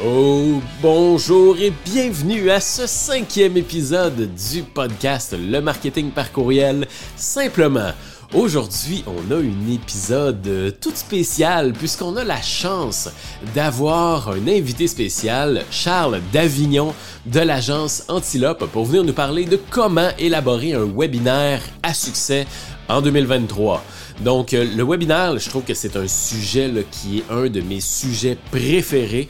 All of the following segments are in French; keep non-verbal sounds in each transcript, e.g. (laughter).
Oh, bonjour et bienvenue à ce cinquième épisode du podcast Le marketing par courriel. Simplement, aujourd'hui, on a un épisode tout spécial puisqu'on a la chance d'avoir un invité spécial, Charles Davignon de l'agence Antilope, pour venir nous parler de comment élaborer un webinaire à succès en 2023. Donc, euh, le webinaire, je trouve que c'est un sujet qui est un de mes sujets préférés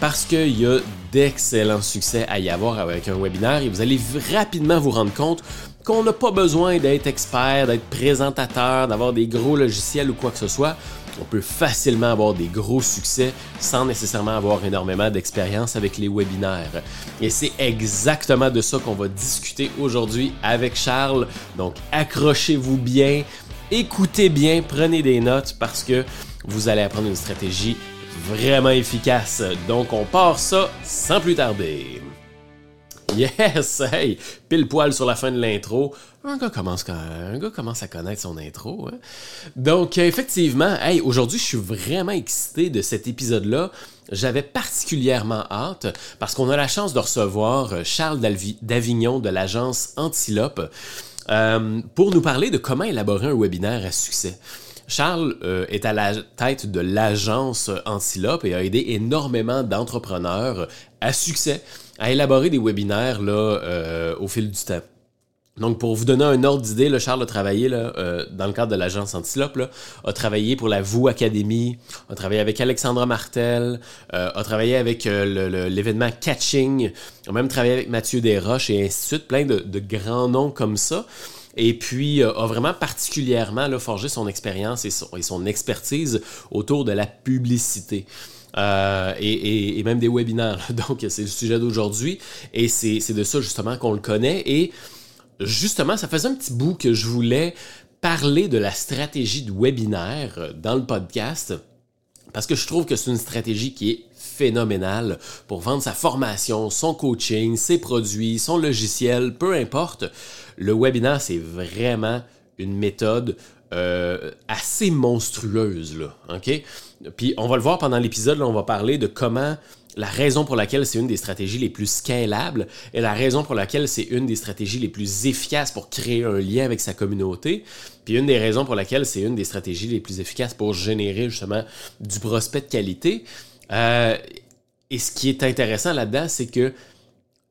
parce qu'il y a d'excellents succès à y avoir avec un webinaire et vous allez rapidement vous rendre compte qu'on n'a pas besoin d'être expert, d'être présentateur, d'avoir des gros logiciels ou quoi que ce soit. On peut facilement avoir des gros succès sans nécessairement avoir énormément d'expérience avec les webinaires. Et c'est exactement de ça qu'on va discuter aujourd'hui avec Charles. Donc accrochez-vous bien, écoutez bien, prenez des notes parce que vous allez apprendre une stratégie vraiment efficace. Donc on part ça sans plus tarder. Yes! Hey! Pile poil sur la fin de l'intro. Un gars commence, un gars commence à connaître son intro. Hein. Donc, effectivement, hey, aujourd'hui, je suis vraiment excité de cet épisode-là. J'avais particulièrement hâte parce qu'on a la chance de recevoir euh, Charles Davignon de l'agence Antilope euh, pour nous parler de comment élaborer un webinaire à succès. Charles euh, est à la tête de l'agence Antilope et a aidé énormément d'entrepreneurs à succès à élaborer des webinaires là, euh, au fil du temps. Donc, pour vous donner un ordre d'idée, Charles a travaillé là, euh, dans le cadre de l'agence Antilope, là, a travaillé pour la VOO Academy, a travaillé avec Alexandra Martel, a travaillé avec l'événement Catching, a même travaillé avec Mathieu Desroches et ainsi de suite, plein de grands noms comme ça et puis euh, a vraiment particulièrement forgé son expérience et son, expertise autour de la publicité. Euh, et, même des webinaires. (laughs) Donc, c'est le sujet d'aujourd'hui. Et c'est de ça justement qu'on le connaît. Et justement, ça faisait un petit bout que je voulais parler de la stratégie de webinaire dans le podcast. Parce que je trouve que c'est une stratégie qui est phénoménale pour vendre sa formation, son coaching, ses produits, son logiciel, peu importe. Le webinaire, c'est vraiment une méthode euh, assez monstrueuse, là? Puis on va le voir pendant l'épisode, on va parler de comment la raison pour laquelle c'est une des stratégies les plus scalables et la raison pour laquelle c'est une des stratégies les plus efficaces pour créer un lien avec sa communauté, puis une des raisons pour laquelle c'est une des stratégies les plus efficaces pour générer justement du prospect de qualité. Euh, et ce qui est intéressant là-dedans, c'est que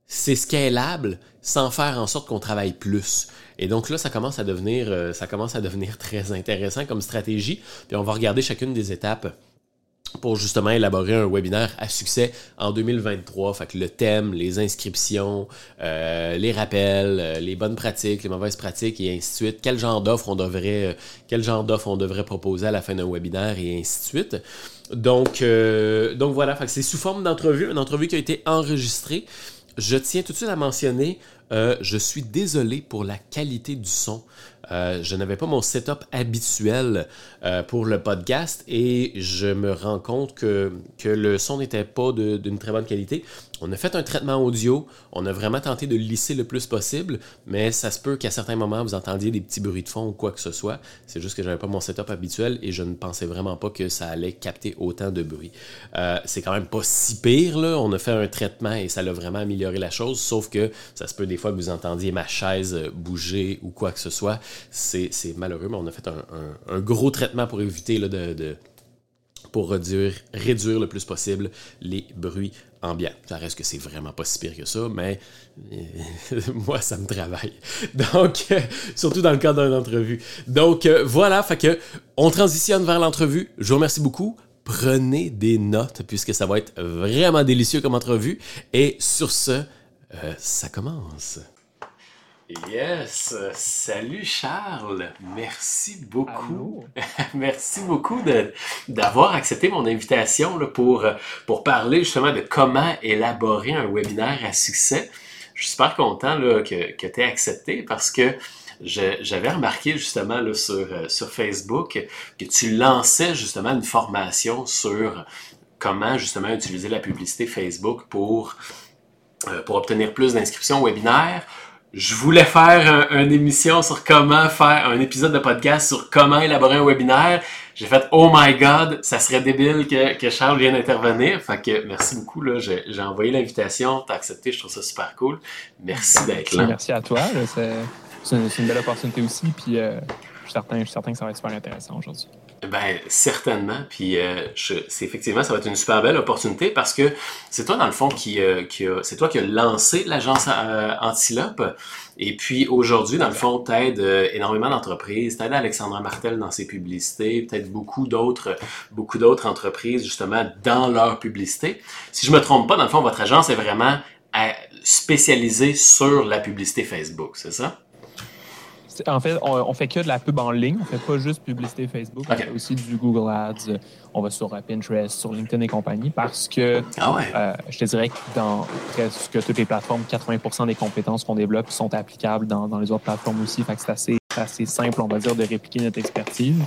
c'est scalable sans faire en sorte qu'on travaille plus. Et donc là, ça commence à devenir, euh, ça commence à devenir (laughs) très intéressant comme stratégie. Puis on va regarder chacune des étapes pour justement élaborer un webinaire à succès en 2023. Fait que le thème, les inscriptions, euh, les rappels, euh, les bonnes pratiques, les mauvaises pratiques et ainsi de suite. Quel genre d'offre on devrait, euh, quel genre d'offre on devrait proposer à la fin d'un webinaire et ainsi de suite. Donc, donc voilà, c'est sous forme d'entrevue, une entrevue qui a été enregistrée. Je tiens tout de suite à mentionner, je suis désolé pour la qualité du son. Euh, je n'avais pas mon setup habituel euh, pour le podcast et je me rends compte que, que le son n'était pas d'une très bonne qualité. On a fait un traitement audio, on a vraiment tenté de lisser le plus possible, mais ça se peut qu'à certains moments vous entendiez des petits bruits de fond ou quoi que ce soit. C'est juste que j'avais pas mon setup habituel et je ne pensais vraiment pas que ça allait capter autant de bruit. Euh, c'est quand même pas si pire, là. On a fait un traitement et ça l'a vraiment amélioré la chose, sauf que ça se peut des fois que vous entendiez ma chaise bouger ou quoi que ce soit c'est malheureux, mais on a fait un, gros traitement pour éviter de, pour réduire, le plus possible les bruits ambiants. Ça reste que c'est vraiment pas si pire que ça, mais euh, (laughs) moi, ça me travaille. Donc, euh, surtout dans le cadre d'une entrevue. Donc, euh, voilà, on transitionne vers l'entrevue. Je vous remercie beaucoup. Prenez des notes puisque ça va être vraiment délicieux comme entrevue. Et sur ce, ça commence. Yes! Salut Charles! Merci beaucoup. (laughs) Merci beaucoup d'avoir accepté mon invitation là, pour, pour parler justement de comment élaborer un webinaire à succès. Je suis super content là, que, que tu aies accepté parce que j'avais remarqué justement là, sur, sur Facebook que tu lançais justement une formation sur comment justement utiliser la publicité Facebook pour, euh, pour obtenir plus d'inscriptions au webinaire je voulais faire une émission sur comment faire un épisode de podcast sur comment élaborer un webinaire. j'ai fait Oh my God, ça serait débile que, que Charles vienne intervenir. Fait que merci beaucoup. Là, j'ai, j'ai envoyé l'invitation, t'as accepté, je trouve ça super cool. Merci d'être là. Merci à toi. C'est, c'est, une, belle opportunité aussi. Puis euh, je, suis certain, je suis certain que ça va être super intéressant aujourd'hui. Ben certainement, puis euh, c'est effectivement ça va être une super belle opportunité parce que c'est toi dans le fond qui, euh, qui a, c'est toi qui a lancé l'agence euh, Antilope et puis aujourd'hui dans le fond t'aides euh, énormément d'entreprises, t'aides Alexandra Martel dans ses publicités, peut-être beaucoup d'autres beaucoup d'autres entreprises justement dans leur publicité. Si je me trompe pas dans le fond votre agence est vraiment spécialisée sur la publicité Facebook, c'est ça? En fait, on, fait que de la pub en ligne. On fait pas juste publicité Facebook. On fait aussi du Google Ads. On va sur Pinterest, sur LinkedIn et compagnie parce que ah euh, je te dirais que dans presque toutes les plateformes, 80% des compétences qu'on développe sont applicables dans, les autres plateformes aussi. Fait que c'est assez, assez simple, on va dire, de répliquer notre expertise.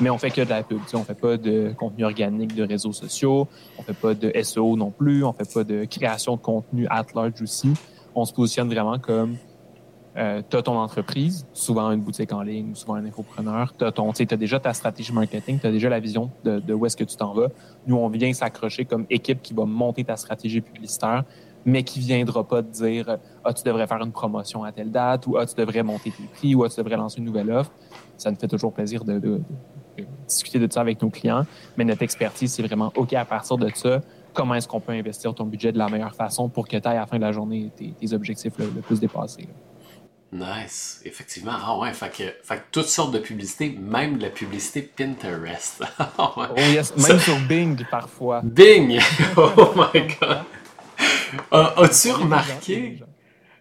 Mais on fait que de la pub. On fait pas de contenu organique de réseaux sociaux. On fait pas de SEO non plus. On fait pas de création de contenu at large aussi. On se positionne vraiment comme euh, tu as ton entreprise, souvent une boutique en ligne, souvent un infopreneur, tu as, as, déjà ta stratégie marketing, tu as déjà la vision de, de où est-ce que tu t'en vas. Nous, on vient s'accrocher comme équipe qui va monter ta stratégie publicitaire, mais qui viendra pas te dire ah, tu devrais faire une promotion à telle date, ou ah, tu devrais monter tes prix, ou ah, tu devrais lancer une nouvelle offre. Ça nous fait toujours plaisir de, de, de discuter de ça avec nos clients, mais notre expertise, c'est vraiment OK à partir de ça comment est-ce qu'on peut investir ton budget de la meilleure façon pour que tu ailles à la fin de la journée tes, objectifs le, plus dépassés. Nice, effectivement. Ah ouais, fait que, fait que toutes sortes de publicités, même de la publicité Pinterest. (laughs) oh yes, même sur Bing parfois. Bing! (laughs) Oh (laughs) my god! As-tu remarqué?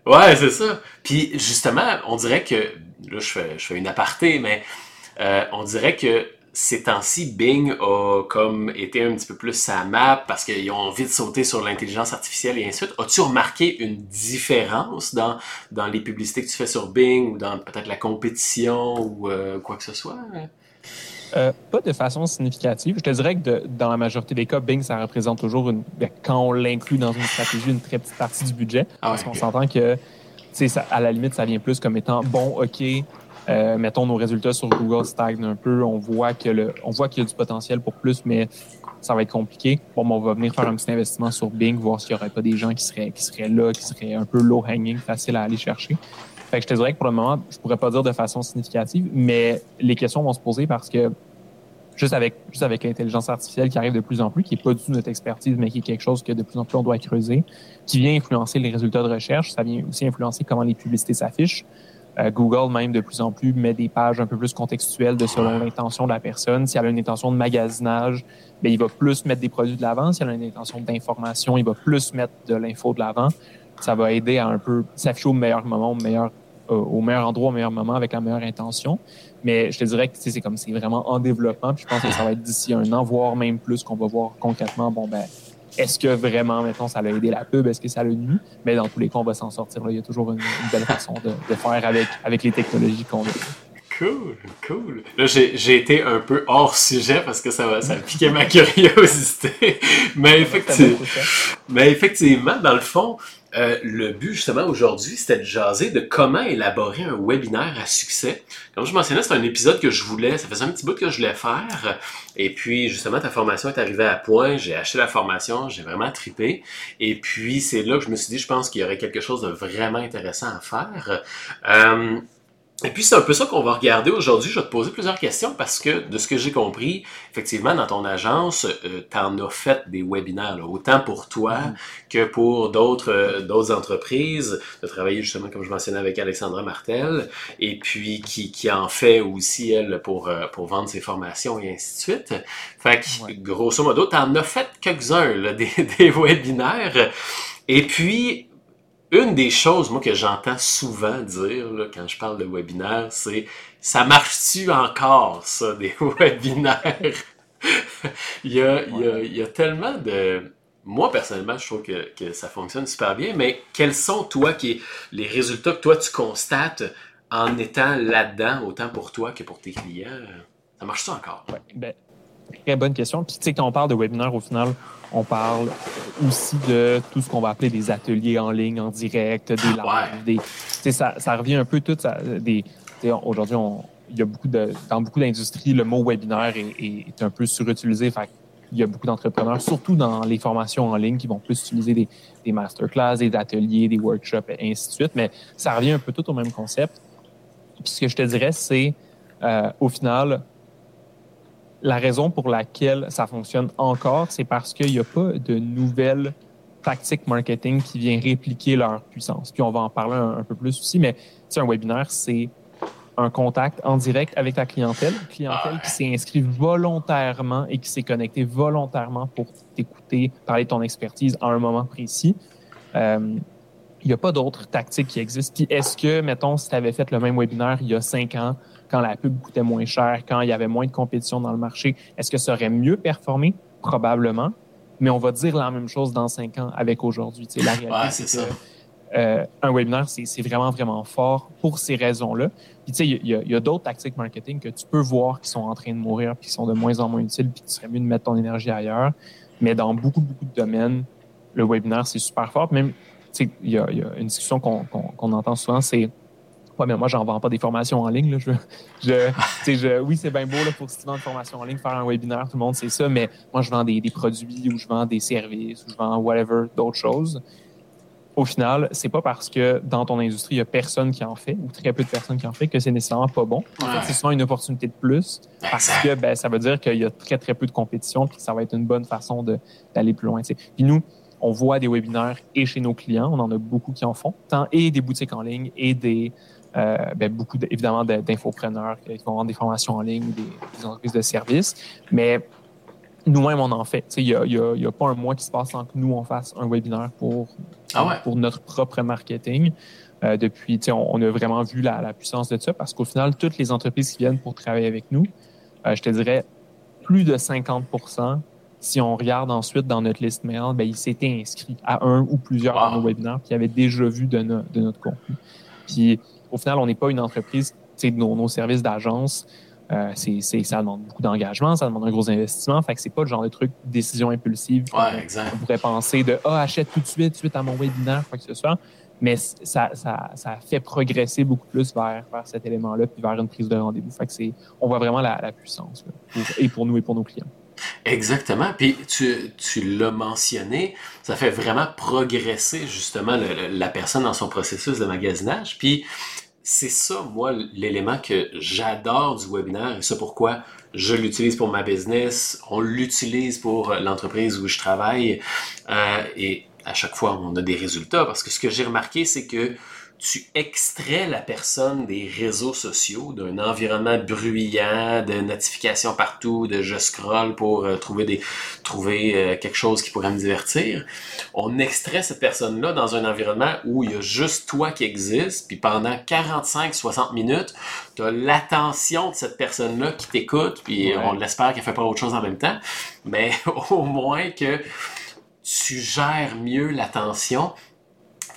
Ouais, c'est ça. Puis justement, on dirait que, là je fais, je fais une aparté, mais euh, on dirait que ces temps-ci, Bing a comme été un petit peu plus sa map parce qu'ils ont envie de sauter sur l'intelligence artificielle et ainsi de suite. As-tu remarqué une différence dans, dans les publicités que tu fais sur Bing ou dans peut-être la compétition ou euh, quoi que ce soit? Euh, pas de façon significative. Je te dirais que dans la majorité des cas, Bing, ça représente toujours, une, ben, quand on l'inclut dans une stratégie, une très petite partie du budget. Ah parce qu'on s'entend que, ça, à la limite, ça vient plus comme étant, bon, OK, euh, mettons, nos résultats sur Google stagnent un peu. On voit que le, on voit qu'il y a du potentiel pour plus, mais ça va être compliqué. Bon, on va venir faire un petit investissement sur Bing, voir s'il n'y aurait pas des gens qui seraient, qui seraient là, qui seraient un peu low hanging, facile à aller chercher. Fait que je te dirais que pour le moment, je pourrais pas dire de façon significative, mais les questions vont se poser parce que juste avec, juste avec l'intelligence artificielle qui arrive de plus en plus, qui est pas du tout notre expertise, mais qui est quelque chose que de plus en plus on doit creuser, qui vient influencer les résultats de recherche, ça vient aussi influencer comment les publicités s'affichent. Euh, Google, même de plus en plus, met des pages un peu plus contextuelles de selon l'intention de la personne. Si elle a une intention de magasinage, bien, il va plus mettre des produits de l'avant. Si elle a une intention d'information, il va plus mettre de l'info de l'avant. Ça va aider à un peu s'afficher au meilleur moment, au meilleur, euh, au meilleur endroit, au meilleur moment, avec la meilleure intention. Mais je te dirais que c'est comme c'est vraiment en développement. Puis je pense que ça va être d'ici un an, voire même plus, qu'on va voir concrètement, bon ben, est-ce que vraiment, mettons, ça a aidé la pub? Est-ce que ça l'a nuit? Mais dans tous les cas, on va s'en sortir. Il y a toujours une, belle façon de, faire avec, avec les technologies qu'on a. Cool, cool. Là, j'ai été un peu hors sujet parce que ça, ça piquait ma (laughs) curiosité. Mais effectivement, mais effectivement, dans le fond, euh, le but justement aujourd'hui, c'était de jaser de comment élaborer un webinaire à succès. Comme je mentionnais, c'est un épisode que je voulais, ça faisait un petit bout que je voulais faire. Et puis justement, ta formation est arrivée à point. J'ai acheté la formation, j'ai vraiment tripé. Et puis c'est là que je me suis dit, je pense qu'il y aurait quelque chose de vraiment intéressant à faire. Euh, et puis c'est un peu ça qu'on va regarder aujourd'hui. Je vais te poser plusieurs questions parce que de ce que j'ai compris, effectivement, dans ton agence, euh, tu en as fait des webinaires, autant pour toi mm-hmm. que pour d'autres euh, d'autres entreprises. Tu as travaillé justement, comme je mentionnais, avec Alexandra Martel, et puis qui, qui en fait aussi, elle, pour, euh, pour vendre ses formations et ainsi de suite. Fait que, grosso modo, tu en as fait quelques-uns, (laughs) des, des webinaires. Et puis, une des choses, moi, que j'entends souvent dire quand je parle de webinaire, c'est ça marche-tu encore, ça, des (laughs) webinaires? il, y a, il, y a, tellement de. Moi, personnellement, je trouve que, que, ça fonctionne super bien, mais quels sont, toi, qui, les résultats que toi, tu constates en étant là-dedans, autant pour toi que pour tes clients? Ça marche-tu encore? Ouais, ben, très bonne question. Puis, tu sais, quand on parle de webinaire, au final, on parle aussi de tout ce qu'on va appeler des ateliers en ligne, en direct, des lives. Des, ça, ça revient un peu tout ça. Des, aujourd'hui, on, il y a beaucoup de, dans beaucoup d'industries, le mot webinaire est, est, un peu surutilisé. Fait il y a beaucoup d'entrepreneurs, surtout dans les formations en ligne, qui vont plus utiliser des, des masterclass, des ateliers, des workshops, et ainsi de suite. Mais ça revient un peu tout au même concept. Puis ce que je te dirais, c'est euh, au final, la raison pour laquelle ça fonctionne encore, c'est parce qu'il n'y a pas de nouvelles tactiques marketing qui viennent répliquer leur puissance. Puis on va en parler un, peu plus aussi, mais un webinaire, c'est un contact en direct avec ta clientèle, clientèle qui s'est inscrite volontairement et qui s'est connectée volontairement pour t'écouter, parler de ton expertise à un moment précis. Euh, il n'y a pas d'autres tactiques qui existent. Puis est-ce que, mettons, si tu avais fait le même webinaire il y a cinq ans, quand la pub coûtait moins cher, quand il y avait moins de compétition dans le marché, est-ce que ça aurait mieux performé? Probablement. Mais on va dire la même chose dans cinq ans avec aujourd'hui. La réalité, c'est ça. Euh, un webinaire, c'est vraiment, vraiment fort pour ces raisons-là. Puis, tu sais, il y a, d'autres tactiques marketing que tu peux voir qui sont en train de mourir, puis qui sont de moins en moins utiles, puis tu serait mieux de mettre ton énergie ailleurs. Mais dans beaucoup, beaucoup de domaines, le webinaire, c'est super fort. Même, tu sais, il y, a une discussion qu'on entend souvent, c'est Ouais, mais moi, j'en vends pas des formations en ligne. Là. Je, je, je, oui, c'est bien beau là, pour si tu vends une formation en ligne, faire un webinaire, tout le monde sait ça, mais moi, je vends des, des produits ou je vends des services ou je vends whatever, d'autres choses. Au final, c'est pas parce que dans ton industrie, il y a personne qui en fait ou très peu de personnes qui en fait que c'est nécessairement pas bon. En fait, c'est souvent une opportunité de plus parce que ben, ça veut dire qu'il y a très, très peu de compétition puis que ça va être une bonne façon d'aller plus loin. Puis nous, on voit des webinaires et chez nos clients, on en a beaucoup qui en font, tant et des boutiques en ligne et des euh, ben, beaucoup évidemment d'infopreneurs qui vont vendre des formations en ligne, des, des entreprises de services, mais nous-mêmes, on en fait. Il n'y a, y a, y a, pas un mois qui se passe sans que nous, on fasse un webinaire pour, ah pour notre propre marketing. Euh, depuis, on, on, a vraiment vu la, la, puissance de ça parce qu'au final, toutes les entreprises qui viennent pour travailler avec nous, euh, je te dirais plus de 50 si on regarde ensuite dans notre liste mail, ben, ils s'étaient inscrits à un ou plusieurs de nos webinaires qui avaient déjà vu de, de notre contenu. Puis au final, on n'est pas une entreprise, nos, nos services d'agence, euh, c'est, ça demande beaucoup d'engagement, ça demande un gros investissement. Fait que c'est pas le genre de truc, décision impulsive. Ouais, on, pourrait penser de Ah, achète tout de suite, suite à mon webinaire, quoi que ce soit. Mais ça, ça, ça fait progresser beaucoup plus vers, vers cet élément-là, puis vers une prise de rendez-vous. Fait que c'est, on voit vraiment la, puissance, et pour nous et pour nos clients. Exactement. Puis tu, tu l'as mentionné, ça fait vraiment progresser justement la personne dans son processus de magasinage. Puis c'est ça, moi, l'élément que j'adore du webinaire et c'est pourquoi je l'utilise pour ma business, on l'utilise pour l'entreprise où je travaille euh, et à chaque fois on a des résultats parce que ce que j'ai remarqué c'est que tu extrais la personne des réseaux sociaux, d'un environnement bruyant, de notifications partout, de je scroll pour euh, trouver des trouver euh, quelque chose qui pourrait me divertir. On extrait cette personne-là dans un environnement où il y a juste toi qui existe, puis pendant 45-60 minutes, tu as l'attention de cette personne-là qui t'écoute, puis on l'espère qu'elle fait pas autre chose en même temps, mais (laughs) au moins que tu gères mieux l'attention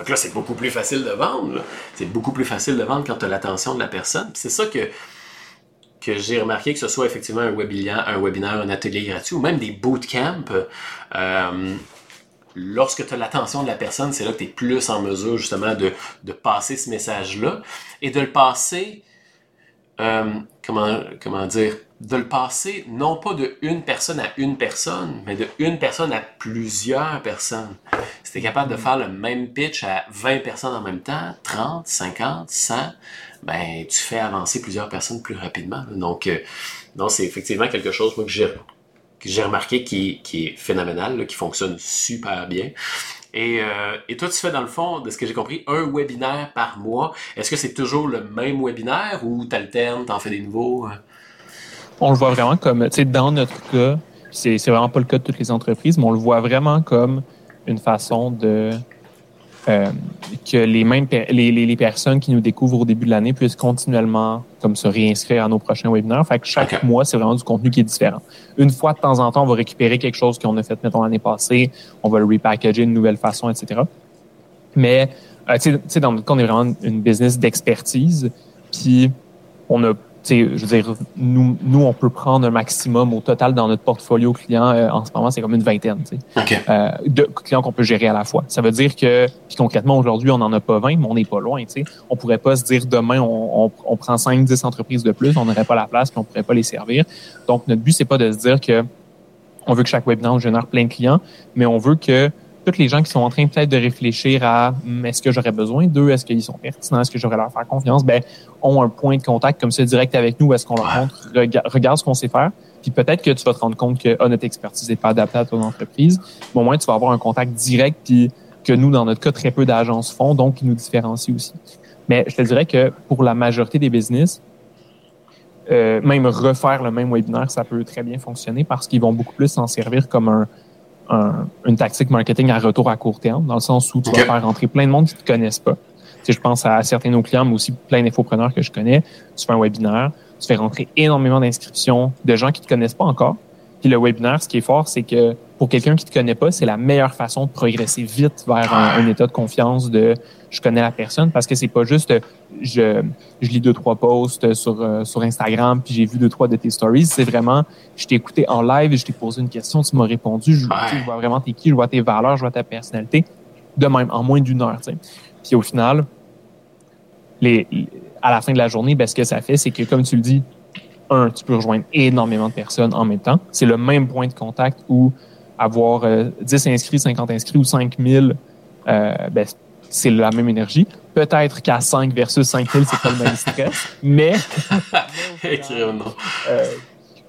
là, c'est beaucoup plus facile de vendre. C'est beaucoup plus facile de vendre quand tu l'attention de la personne. C'est ça que, que j'ai remarqué, que ce soit effectivement un webinaire, un webinaire, un atelier gratuit ou même des bootcamps. Euh, lorsque tu as l'attention de la personne, c'est là que tu es plus en mesure justement de, de passer ce message-là et de le passer, euh, comment, comment dire, de le passer non pas de une personne à une personne, mais de une personne à plusieurs personnes. Si tu es capable de faire le même pitch à 20 personnes en même temps, 30, 50, 100, ben tu fais avancer plusieurs personnes plus rapidement. Donc, euh, c'est effectivement quelque chose que j'ai remarqué qui, est phénoménal, qui fonctionne super bien. Et, euh, et, toi, tu fais dans le fond, de ce que j'ai compris, un webinaire par mois. Est-ce que c'est toujours le même webinaire ou tu alternes, tu en fais des nouveaux? On le voit vraiment comme, tu sais, dans notre cas, c'est, c'est vraiment pas le cas de toutes les entreprises, mais on le voit vraiment comme une façon de euh, que les mêmes les, les, personnes qui nous découvrent au début de l'année puissent continuellement comme se réinscrire à nos prochains webinaires. Fait que chaque mois, c'est vraiment du contenu qui est différent. Une fois de temps en temps, on va récupérer quelque chose qu'on a fait, mettons, l'année passée, on va le repackager d'une nouvelle façon, etc. Mais, euh, tu sais, dans notre cas, on est vraiment une business d'expertise, puis on a je veux dire, nous, nous, on peut prendre un maximum au total dans notre portfolio client. Euh, en ce moment, c'est comme une vingtaine euh, de clients qu'on peut gérer à la fois. Ça veut dire que, puis concrètement, aujourd'hui, on n'en a pas 20, mais on n'est pas loin. sais. On pourrait pas se dire demain, on, on, prend 5, 10 entreprises de plus, on n'aurait pas la place, puis on pourrait pas les servir. Donc, notre but, c'est pas de se dire que on veut que chaque webinaire génère plein de clients, mais on veut que toutes les gens qui sont en train peut-être de réfléchir à hum, est-ce que j'aurais besoin d'eux, est-ce qu'ils sont pertinents, est-ce que j'aurais leur faire confiance, ben ont un point de contact comme ça direct avec nous, est-ce qu'on leur montre, regarde ce qu'on sait faire, puis peut-être que tu vas te rendre compte que oh, notre expertise n'est pas adaptée à ton entreprise, mais au moins tu vas avoir un contact direct puis que nous, dans notre cas, très peu d'agences font, donc qui nous différencie aussi. Mais je te dirais que pour la majorité des business, euh, même refaire le même webinaire, ça peut très bien fonctionner parce qu'ils vont beaucoup plus s'en servir comme un, une tactique marketing à retour à court terme, dans le sens où tu vas faire rentrer plein de monde qui ne te connaissent pas. Tu je pense à certains de nos clients, mais aussi plein d'infopreneurs que je connais. Tu fais un webinaire, tu fais rentrer énormément d'inscriptions de gens qui ne te connaissent pas encore. Puis le webinaire, ce qui est fort, c'est que pour quelqu'un qui te connaît pas, c'est la meilleure façon de progresser vite vers un, état de confiance de je connais la personne parce que c'est pas juste je, je lis deux trois posts sur euh, sur Instagram puis j'ai vu deux trois de tes stories, c'est vraiment je t'ai écouté en live, je t'ai posé une question, tu m'as répondu, je, vois vraiment t'es qui, je vois tes valeurs, je vois ta personnalité de même en moins d'une heure, tu sais. Puis au final les, à la fin de la journée, ben, ce que ça fait, c'est que comme tu le dis, un, tu peux rejoindre énormément de personnes en même temps. C'est le même point de contact où avoir 10 euh, inscrits, 50 inscrits ou 5000, euh, ben, c'est la même énergie. Peut-être qu'à 5 versus 5000, c'est pas le même stress, mais. (laughs) euh,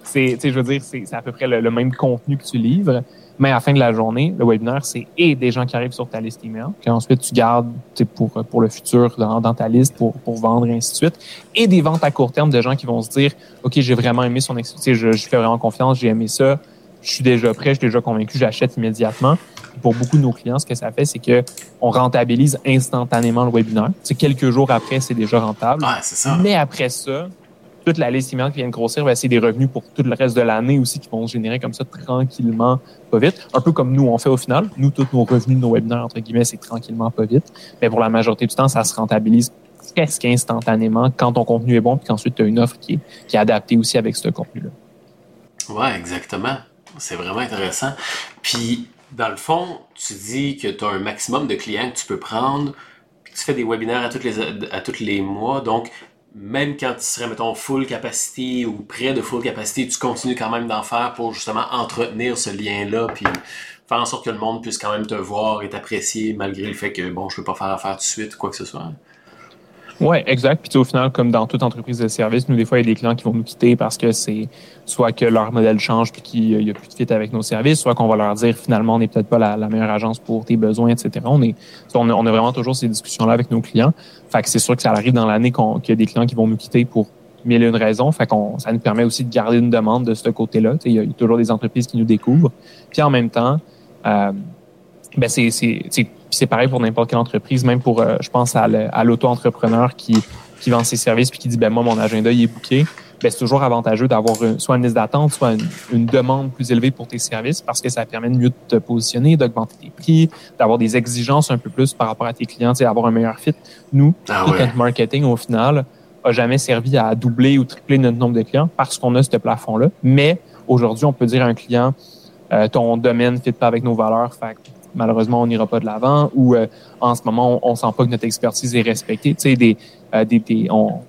c'est, je veux dire, c'est à peu près le, même contenu que tu livres. Mais à la fin de la journée, le webinaire, c'est et des gens qui arrivent sur ta liste email, qu'ensuite tu gardes pour, pour le futur dans, dans, ta liste pour, pour vendre et ainsi de suite, et des ventes à court terme de gens qui vont se dire, OK, j'ai vraiment aimé son expertise, je, je fais vraiment confiance, j'ai aimé ça, je suis déjà prêt, je suis déjà convaincu, j'achète immédiatement. Pour beaucoup de nos clients, ce que ça fait, c'est que on rentabilise instantanément le webinaire. C'est quelques jours après, c'est déjà rentable. ça. Mais après ça, toute la liste email qui vient de grossir, ben, c'est des revenus pour tout le reste de l'année aussi qui vont se générer comme ça tranquillement, pas vite. Un peu comme nous, on fait au final. Nous, tous nos revenus de nos webinaires, entre guillemets, c'est tranquillement, pas vite. Mais pour la majorité du temps, ça se rentabilise presque instantanément quand ton contenu est bon, puis qu'ensuite, tu as une offre qui est, qui est adaptée aussi avec ce contenu-là. Ouais, exactement. C'est vraiment intéressant. Puis, dans le fond, tu dis que tu as un maximum de clients que tu peux prendre, tu fais des webinaires à tous les, à tous les mois. Donc, même quand tu serais, mettons, full capacité ou près de full capacité, tu continues quand même d'en faire pour justement entretenir ce lien-là, puis faire en sorte que le monde puisse quand même te voir et t'apprécier malgré le fait que, bon, je peux pas faire affaire tout de suite, quoi que ce soit. Oui, exact. Puis au final, comme dans toute entreprise de service, nous, des fois, il y a des clients qui vont nous quitter parce que c'est soit que leur modèle change puis qu'il n'y a plus de fit avec nos services, soit qu'on va leur dire finalement, on n'est peut-être pas la, meilleure agence pour tes besoins, etc. On, est, on, a, vraiment toujours ces discussions-là avec nos clients. Fait que c'est sûr que ça arrive dans l'année qu'il y a des clients qui vont nous quitter pour mille et une raisons. Fait qu'on, ça nous permet aussi de garder une demande de ce côté-là. Il y, a toujours des entreprises qui nous découvrent. Puis en même temps, euh, ben c'est, c'est, c'est pareil pour n'importe quelle entreprise, même pour, euh, je pense, à, l'auto-entrepreneur qui, qui vend ses services puis qui dit, ben moi, mon agenda, il est booké. Ben, c'est toujours avantageux d'avoir soit une liste d'attente, soit une, demande plus élevée pour tes services parce que ça permet de mieux te positionner, d'augmenter tes prix, d'avoir des exigences un peu plus par rapport à tes clients, d'avoir un meilleur fit. Nous, ah notre marketing, au final, a jamais servi à doubler ou tripler notre nombre de clients parce qu'on a ce plafond-là. Mais aujourd'hui, on peut dire à un client, euh, ton domaine ne fit pas avec nos valeurs, fait malheureusement, on n'ira pas de l'avant ou euh, en ce moment, on, ne sent pas que notre expertise est respectée. Tu sais, des, euh, des, des on,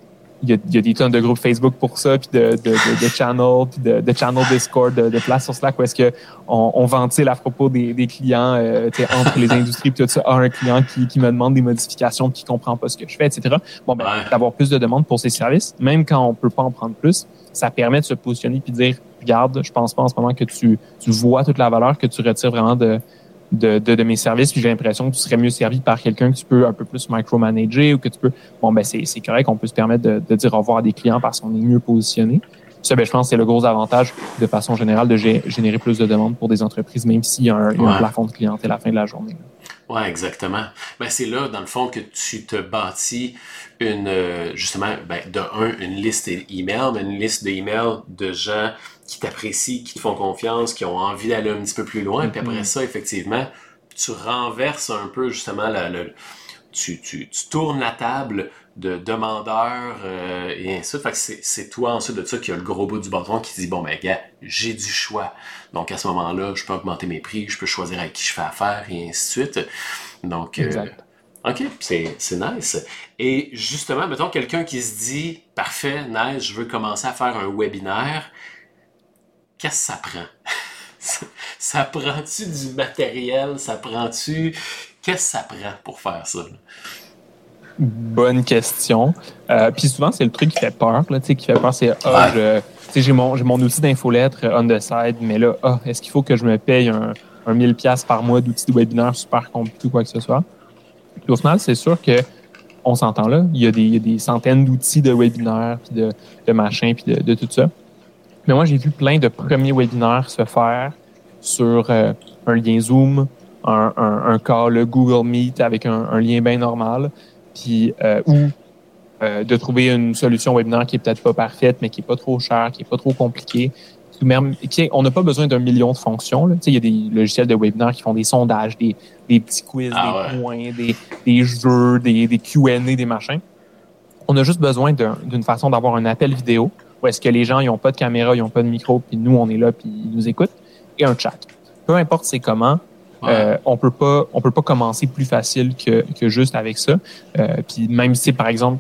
il y, a, il y, a, des tonnes de groupes Facebook pour ça, puis de, de, de, de channels, puis de, de channel Discord, de, de places sur Slack où est-ce que on, on, ventile à propos des, des clients euh, entre les industries, puis tout ça. Ah, un client qui, qui me demande des modifications, qui comprend pas ce que je fais, etc. Bon, ben, d'avoir plus de demandes pour ces services, même quand on peut pas en prendre plus, ça permet de se positionner puis de dire, regarde, je pense pas en ce moment que tu, tu vois toute la valeur que tu retires vraiment de de, de, mes services, puis j'ai l'impression que tu serais mieux servi par quelqu'un que tu peux un peu plus micromanager ou que tu peux. Bon, ben c'est, c'est correct, on peut se permettre de, de, dire au revoir à des clients parce qu'on est mieux positionné. Ça, ben, je pense que c'est le gros avantage de façon générale de générer plus de demandes pour des entreprises, même s'il y a un, plafond de clientèle à la fin de la journée. Oui, exactement. Ben, c'est là, dans le fond, que tu te bâtis une, euh, justement, ben, de un, une liste email, mais une liste d'emails de gens qui t'apprécient, qui te font confiance, qui ont envie d'aller un petit peu plus loin. Puis après mm-hmm. ça, effectivement, tu renverses un peu justement la, le, tu, tu, tu, tournes la table de demandeurs euh, et ainsi de suite. c'est toi ensuite de ça qui a le gros bout du bâton qui dit bon ben gars, j'ai du choix. Donc à ce moment-là, je peux augmenter mes prix, je peux choisir avec qui je fais affaire et ainsi de suite. Donc euh, OK, c'est nice. Et justement, mettons quelqu'un qui se dit parfait, nice, je veux commencer à faire un webinaire. Qu'est-ce que ça prend? (laughs) ça prend-tu du matériel? Ça prend-tu. Qu'est-ce que ça prend pour faire ça? Bonne question. Euh, puis souvent, c'est le truc qui fait peur. Là, qui fait peur, c'est ah, j'ai mon, mon outil d'infolettre on the side, mais là, ah, est-ce qu'il faut que je me paye un, un 1000$ par mois d'outils de webinaire super compliqué ou quoi que ce soit? Puis au final, c'est sûr que on s'entend là. Il y, a des, il y a des centaines d'outils de webinaire, puis de, de machins, puis de, de, tout ça. Mais moi, j'ai vu plein de premiers webinaires se faire sur euh, un lien Zoom, un, un, un, call Google Meet avec un, un lien bien normal, puis euh, ou euh, de trouver une solution webinaire qui est peut-être pas parfaite, mais qui est pas trop chère, qui est pas trop compliquée. Même, on n'a pas besoin d'un million de fonctions. Il y a des logiciels de webinaire qui font des sondages, des, des petits quiz, ah des points, des, des, jeux, des, des Q&A, des machins. On a juste besoin d'une façon d'avoir un appel vidéo où est-ce que les gens n'ont pas de caméra, ils n'ont pas de micro, puis nous, on est là, puis ils nous écoutent, et un chat. Peu importe c'est comment, euh, on peut pas, on peut pas commencer plus facile que, que juste avec ça. Euh, puis même si, par exemple,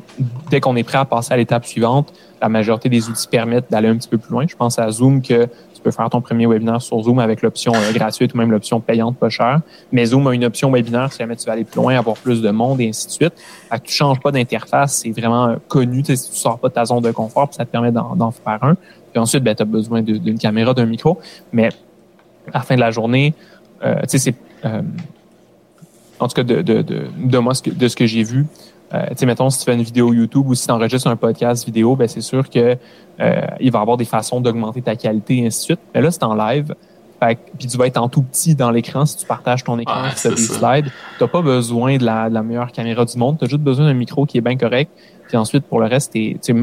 dès qu'on est prêt à passer à l'étape suivante, la majorité des outils permettent d'aller un petit peu plus loin. Je pense à Zoom que tu peux faire ton premier webinaire sur Zoom avec l'option euh, gratuite ou même l'option payante pas chère. Mais Zoom a une option webinaire si jamais tu veux aller plus loin, avoir plus de monde et ainsi de suite. Fait que tu changes pas d'interface, c'est vraiment connu. Tu si tu sors pas de ta zone de confort, puis ça te permet d'en faire un. Puis ensuite, ben, tu as besoin d'une caméra, d'un micro. Mais à la fin de la journée, euh, tu sais, c'est euh, en tout cas de, de, de, de moi de ce que j'ai vu. Euh, tu sais, mettons, si tu fais une vidéo YouTube ou si tu enregistres un podcast vidéo, ben c'est sûr que euh, il va y avoir des façons d'augmenter ta qualité et ainsi de suite. Mais là, c'est en live. puis tu vas être en tout petit dans l'écran si tu partages ton écran ouais, tu des slides. Tu n'as pas besoin de la, de la, meilleure caméra du monde. Tu as juste besoin d'un micro qui est bien correct. Puis ensuite, pour le reste,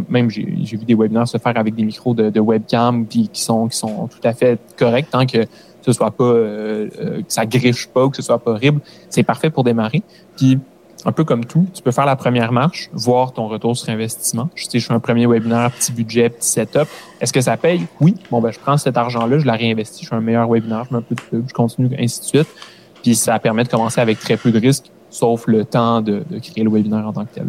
même j'ai vu des webinaires se faire avec des micros de, de webcam qui sont, qui sont tout à fait corrects tant que ce soit pas euh, euh, que ça griche pas, que ce soit pas horrible, c'est parfait pour démarrer. Puis un peu comme tout, tu peux faire la première marche, voir ton retour sur investissement. Je sais, je fais un premier webinaire, petit budget, petit setup. Est-ce que ça paye? Oui. Bon, ben, je prends cet argent-là, je la réinvestis, je fais un meilleur webinaire, je mets un peu de pub, je continue, ainsi de suite. Puis ça permet de commencer avec très peu de risques, sauf le temps de, de créer le webinaire en tant que tel.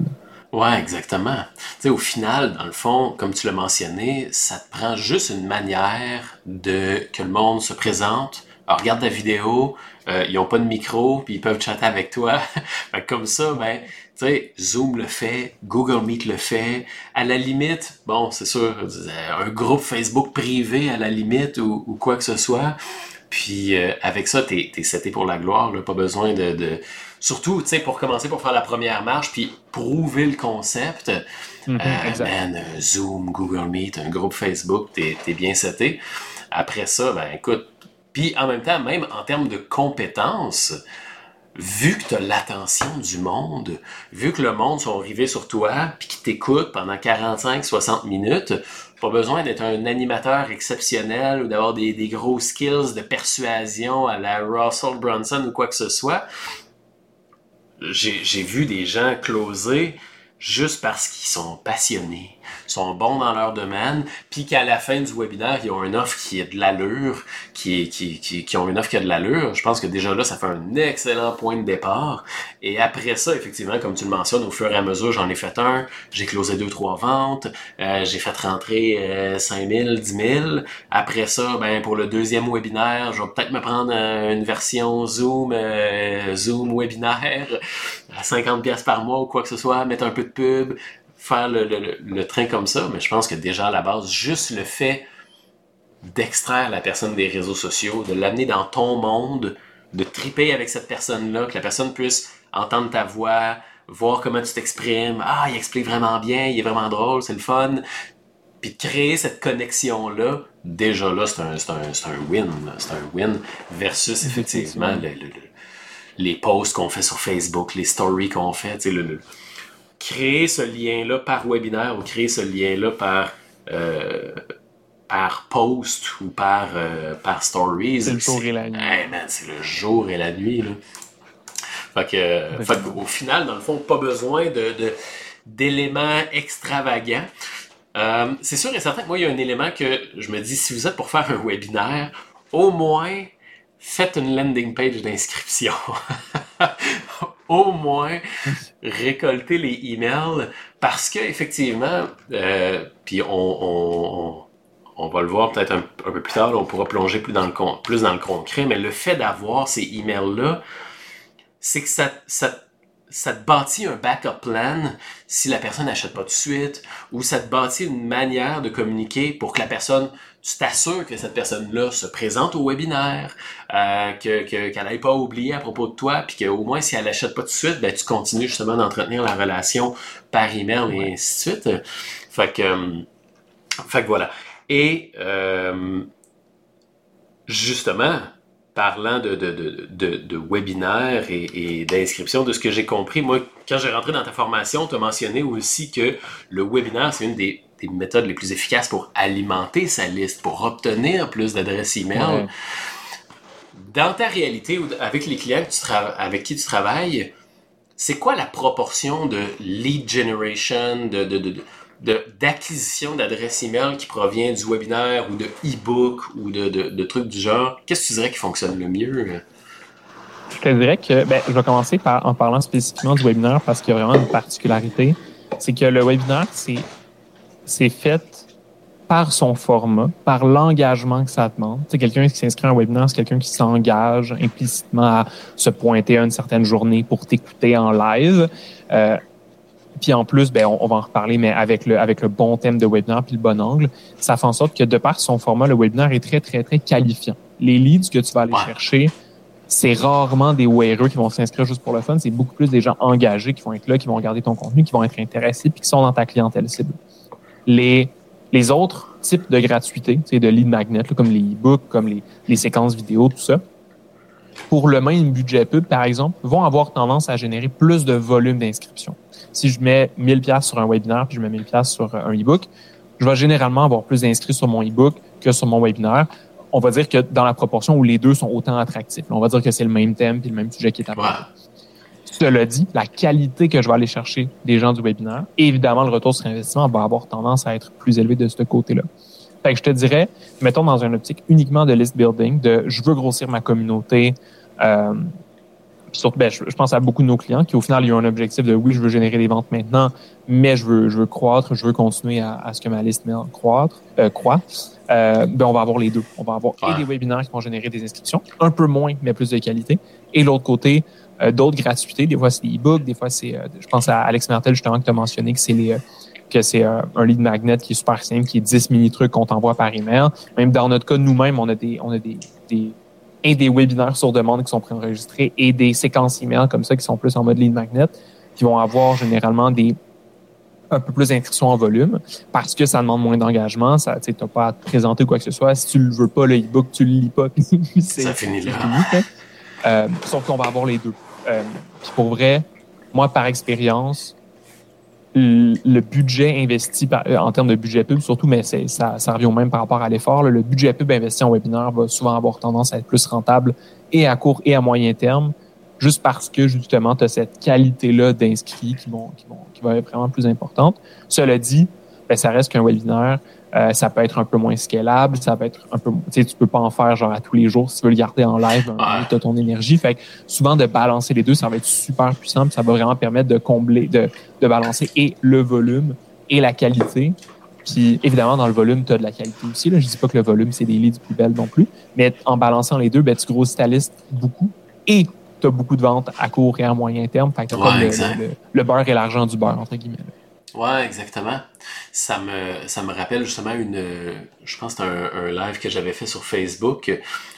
Ouais, exactement. Tu sais, au final, dans le fond, comme tu l'as mentionné, ça te prend juste une manière de que le monde se présente. Regarde ta vidéo, euh, ils ont pas de micro, puis ils peuvent chatter avec toi. (laughs) comme ça, ben, tu sais, Zoom le fait, Google Meet le fait. À la limite, bon, c'est sûr, un groupe Facebook privé à la limite ou, quoi que ce soit. Puis euh, avec ça, t'es es seté pour la gloire, là, pas besoin de Surtout, tu sais, pour commencer, pour faire la première marche, puis prouver le concept. Euh, man, Zoom, Google Meet, un groupe Facebook, t'es es bien seté. Après ça, ben écoute, puis en même temps, même en termes de compétences, vu que tu as l'attention du monde, vu que le monde sont arrivés sur toi, puis qu'ils t'écoutent pendant 45-60 minutes, pas besoin d'être un animateur exceptionnel ou d'avoir des, des, gros skills de persuasion à la Russell Brunson ou quoi que ce soit j'ai vu des gens closer juste parce qu'ils sont passionnés, sont bons dans leur domaine, puis qu'à la fin du webinaire, ils ont une offre qui a de l'allure, qui, qui, qui, qui, ont une offre qui a de l'allure. Je pense que déjà là, ça fait un excellent point de départ. Et après ça, effectivement, comme tu le mentionnes, au fur et à mesure, j'en ai fait un, j'ai closé deux, trois ventes, euh, j'ai fait rentrer euh, 5 000, 10 000. Après ça, ben, pour le deuxième webinaire, je vais peut-être me prendre euh, une version Zoom, euh, Zoom webinaire à 50 pièces par mois ou quoi que ce soit, mettre un peu de pub, faire le, train comme ça, mais je pense que déjà à la base, juste le fait d'extraire la personne des réseaux sociaux, de l'amener dans ton monde, de triper avec cette personne-là, que la personne puisse entendre ta voix, voir comment tu t'exprimes, ah, il explique vraiment bien, il est vraiment drôle, c'est le fun, puis de créer cette connexion-là, déjà là, c'est un, un, win, c'est un win versus effectivement les posts qu'on fait sur Facebook, les stories qu'on fait, tu sais, le, créer ce lien-là par webinaire ou créer ce lien-là par, euh, par post ou par, euh, par stories. C'est le jour et la nuit. c'est le jour et la nuit. Là. Fait que, au final, dans le fond, pas besoin de, d'éléments extravagants. Euh, c'est sûr et certain que moi, il y a un élément que je me dis, si vous êtes pour faire un webinaire, au moins, faites une landing page d'inscription. (laughs) au moins, récoltez les emails parce que effectivement, euh, puis on, on, va le voir peut-être un, peu plus tard, on pourra plonger plus dans le, plus dans le concret, mais le fait d'avoir ces emails-là, c'est que ça, ça ça te bâtit un backup plan si la personne n'achète pas tout de suite, ou ça te bâtit une manière de communiquer pour que la personne, tu t'assures que cette personne-là se présente au webinaire, euh, que qu'elle n'aille pas oublier à propos de toi, puis qu'au moins si elle n'achète pas tout de suite, ben, tu continues justement d'entretenir la relation par email et ainsi de suite. Fait que, euh, fait que voilà. Et euh, justement, parlant de, de, de, de webinaires et, d'inscription, de ce que j'ai compris, moi, quand j'ai rentré dans ta formation, tu as mentionné aussi que le webinaire, c'est une des, méthodes les plus efficaces pour alimenter sa liste, pour obtenir plus d'adresses email. Dans ta réalité, avec les clients avec qui tu travailles, c'est quoi la proportion de lead generation, de, d'acquisition d'adresses email qui provient du webinaire ou de e-book ou de, de, trucs du genre, qu'est-ce que tu dirais qui fonctionne le mieux? Je te dirais que ben, je vais commencer par, en parlant spécifiquement du webinaire parce qu'il y a vraiment une particularité. C'est que le webinaire, c'est, c'est fait par son format, par l'engagement que ça demande. C'est quelqu'un qui s'inscrit à un webinaire, c'est quelqu'un qui s'engage implicitement à se pointer à une certaine journée pour t'écouter en live. Euh, puis en plus, ben, on, va en reparler, mais avec le, avec le bon thème de webinaire puis le bon angle, ça fait en sorte que de par son format, le webinaire est très, très, très qualifiant. Les leads que tu vas aller chercher, c'est rarement des wearers qui vont s'inscrire juste pour le fun. C'est beaucoup plus des gens engagés qui vont être là, qui vont regarder ton contenu, qui vont être intéressés puis qui sont dans ta clientèle cible. Les, les autres types de gratuité, c'est de lead magnet, comme les e-books, comme les, les séquences vidéo, tout ça, pour le même budget pub, par exemple, vont avoir tendance à générer plus de volume d'inscription si je mets 1000 pièces sur un webinaire puis je mets 1000 pièces sur un e-book, je vais généralement avoir plus d'inscrits sur mon e-book que sur mon webinaire. On va dire que dans la proportion où les deux sont autant attractifs. On va dire que c'est le même thème puis le même sujet qui est abordé. Cela dit, la qualité que je vais aller chercher des gens du webinaire, évidemment, le retour sur investissement va avoir tendance à être plus élevé de ce côté-là. Fait que je te dirais, mettons dans une optique uniquement de list building, de je veux grossir ma communauté, euh, surtout, ben, je, pense à beaucoup de nos clients qui, au final, ils ont un objectif de oui, je veux générer des ventes maintenant, mais je veux, je veux croître, je veux continuer à, ce que ma liste mail croître, euh, croît. Euh, ben, on va avoir les deux. On va avoir et des webinaires qui vont générer des inscriptions, un peu moins, mais plus de qualité. Et l'autre côté, euh, d'autres gratuités. Des fois, c'est des e-books, des fois, c'est, je pense à Alex Mertel, justement, que tu as mentionné que c'est les, que c'est un lead magnet qui est super simple, qui est 10 mini-trucs qu'on t'envoie par email. Même dans notre cas, nous-mêmes, on a des, on a des, des et des webinaires sur demande qui sont préenregistrés et des séquences email comme ça qui sont plus en mode lead magnet, qui vont avoir généralement des un peu plus d'inscriptions en volume parce que ça demande moins d'engagement. Ça, tu n'as pas à te présenter quoi que ce soit. Si tu le veux pas, le e-book, tu le lis pas. (laughs) ça finit là. Euh, sauf qu'on va avoir les deux. Euh, pour vrai, moi, par expérience, le budget investi euh, en termes de budget pub, surtout, mais ça, ça revient au même par rapport à l'effort. Le budget pub investi en webinaire va souvent avoir tendance à être plus rentable et à court et à moyen terme, juste parce que justement, tu as cette qualité-là d'inscrits qui, vont, qui, vont, qui va être vraiment plus importante. Cela dit, ben, ça reste qu'un webinaire. Euh, ça peut être un peu moins scalable, ça peut être un peu, tu sais, tu peux pas en faire genre à tous les jours si tu veux le garder en live, tu as ton énergie. Fait que souvent de balancer les deux, ça va être super puissant, ça va vraiment permettre de combler, de, de balancer et le volume et la qualité. Puis évidemment, dans le volume, tu as de la qualité aussi. Là. Je dis pas que le volume, c'est des leads plus belles non plus, mais en balançant les deux, ben, tu grossis ta liste beaucoup et tu as beaucoup de ventes à court et à moyen terme. Fait que tu le, le, beurre et l'argent du beurre, entre guillemets. Ouais, exactement. Ça me, ça me rappelle justement une, je pense que c'était un, live que j'avais fait sur Facebook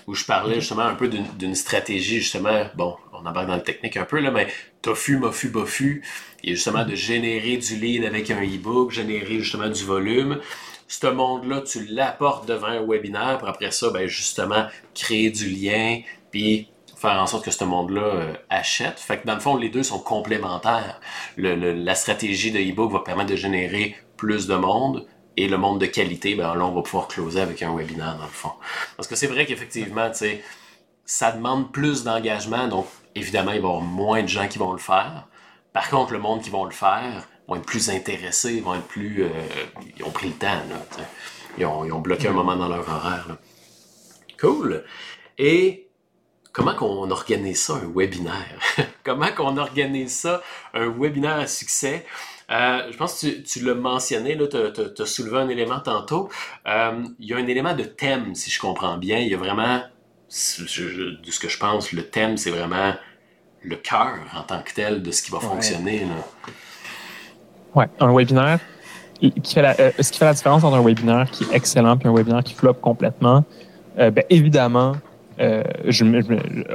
où je parlais justement un peu d'une stratégie justement, bon, on embarque dans le technique un peu là, mais tofu, mofu, bofu, et justement de générer du lead avec un e-book, générer justement du volume. Ce monde-là, tu l'apportes devant un webinaire, puis après ça, ben justement, créer du lien, puis faire en sorte que ce monde-là euh, achète. Fait que dans le fond, les deux sont complémentaires. la stratégie de e-book va permettre de générer plus de monde et le monde de qualité, ben là, on va pouvoir closer avec un webinaire dans le fond. Parce que c'est vrai qu'effectivement, tu sais, ça demande plus d'engagement, donc évidemment, il va y avoir moins de gens qui vont le faire. Par contre, le monde qui vont le faire vont être plus intéressés, vont être plus. Euh, ils ont pris le temps, là, ils, ont, ils ont, bloqué un moment dans leur horaire. Là. Cool. Et comment qu'on organise ça, un webinaire? (laughs) comment qu'on organise ça, un webinaire à succès? Euh, je pense que tu, tu l'as mentionné, tu as, soulevé un élément tantôt. Euh, il y a un élément de thème, si je comprends bien. Il y a vraiment, de ce que je pense, le thème, c'est vraiment le cœur en tant que tel de ce qui va fonctionner. Là. Ouais, un webinaire, qui fait la, euh, ce qui fait la différence entre un webinaire qui est excellent et un webinaire qui floppe complètement, euh, ben, évidemment, euh, je,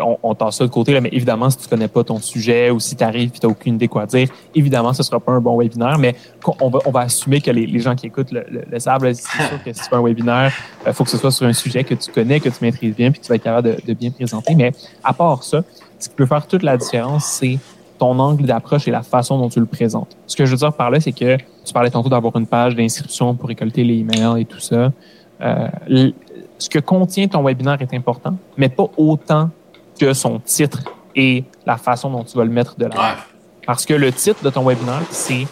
on, on tasse ça de côté, là, mais évidemment, si tu connais pas ton sujet ou si tu arrives et tu n'as aucune idée quoi dire, évidemment, ce sera pas un bon webinaire, mais on va, on va assumer que les, les gens qui écoutent le, le, savent. C'est (laughs) sûr que si tu fais un webinaire, il euh, faut que ce soit sur un sujet que tu connais, que tu maîtrises bien, puis tu vas être capable de, de bien présenter. Mais à part ça, ce qui peut faire toute la différence, c'est ton angle d'approche et la façon dont tu le présentes. Ce que je veux dire par là, c'est que tu parlais tantôt d'avoir une page d'inscription pour récolter les emails et tout ça. Euh, ce que contient ton webinaire est important, mais pas autant que son titre et la façon dont tu vas le mettre de l'avant. Parce que le titre de ton webinaire, c'est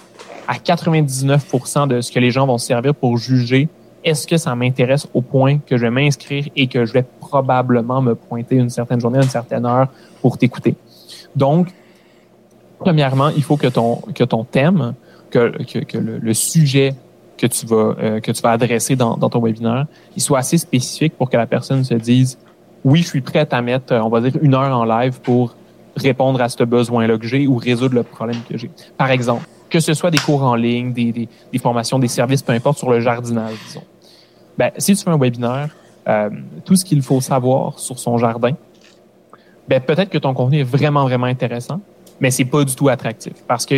à 99% de ce que les gens vont servir pour juger est-ce que ça m'intéresse au point que je vais m'inscrire et que je vais probablement me pointer une certaine journée, une certaine heure pour t'écouter. Donc, premièrement, il faut que ton, que ton thème, que, que, le, sujet que tu vas, euh, que tu vas adresser dans, dans, ton webinaire, il soit assez spécifique pour que la personne se dise, oui, je suis prête à mettre, on va dire, une heure en live pour répondre à ce besoin-là que j'ai ou résoudre le problème que j'ai. Par exemple, que ce soit des cours en ligne, des, des, des, formations, des services, peu importe, sur le jardinage, disons. Ben, si tu fais un webinaire, euh, tout ce qu'il faut savoir sur son jardin, ben, peut-être que ton contenu est vraiment, vraiment intéressant, mais c'est pas du tout attractif parce que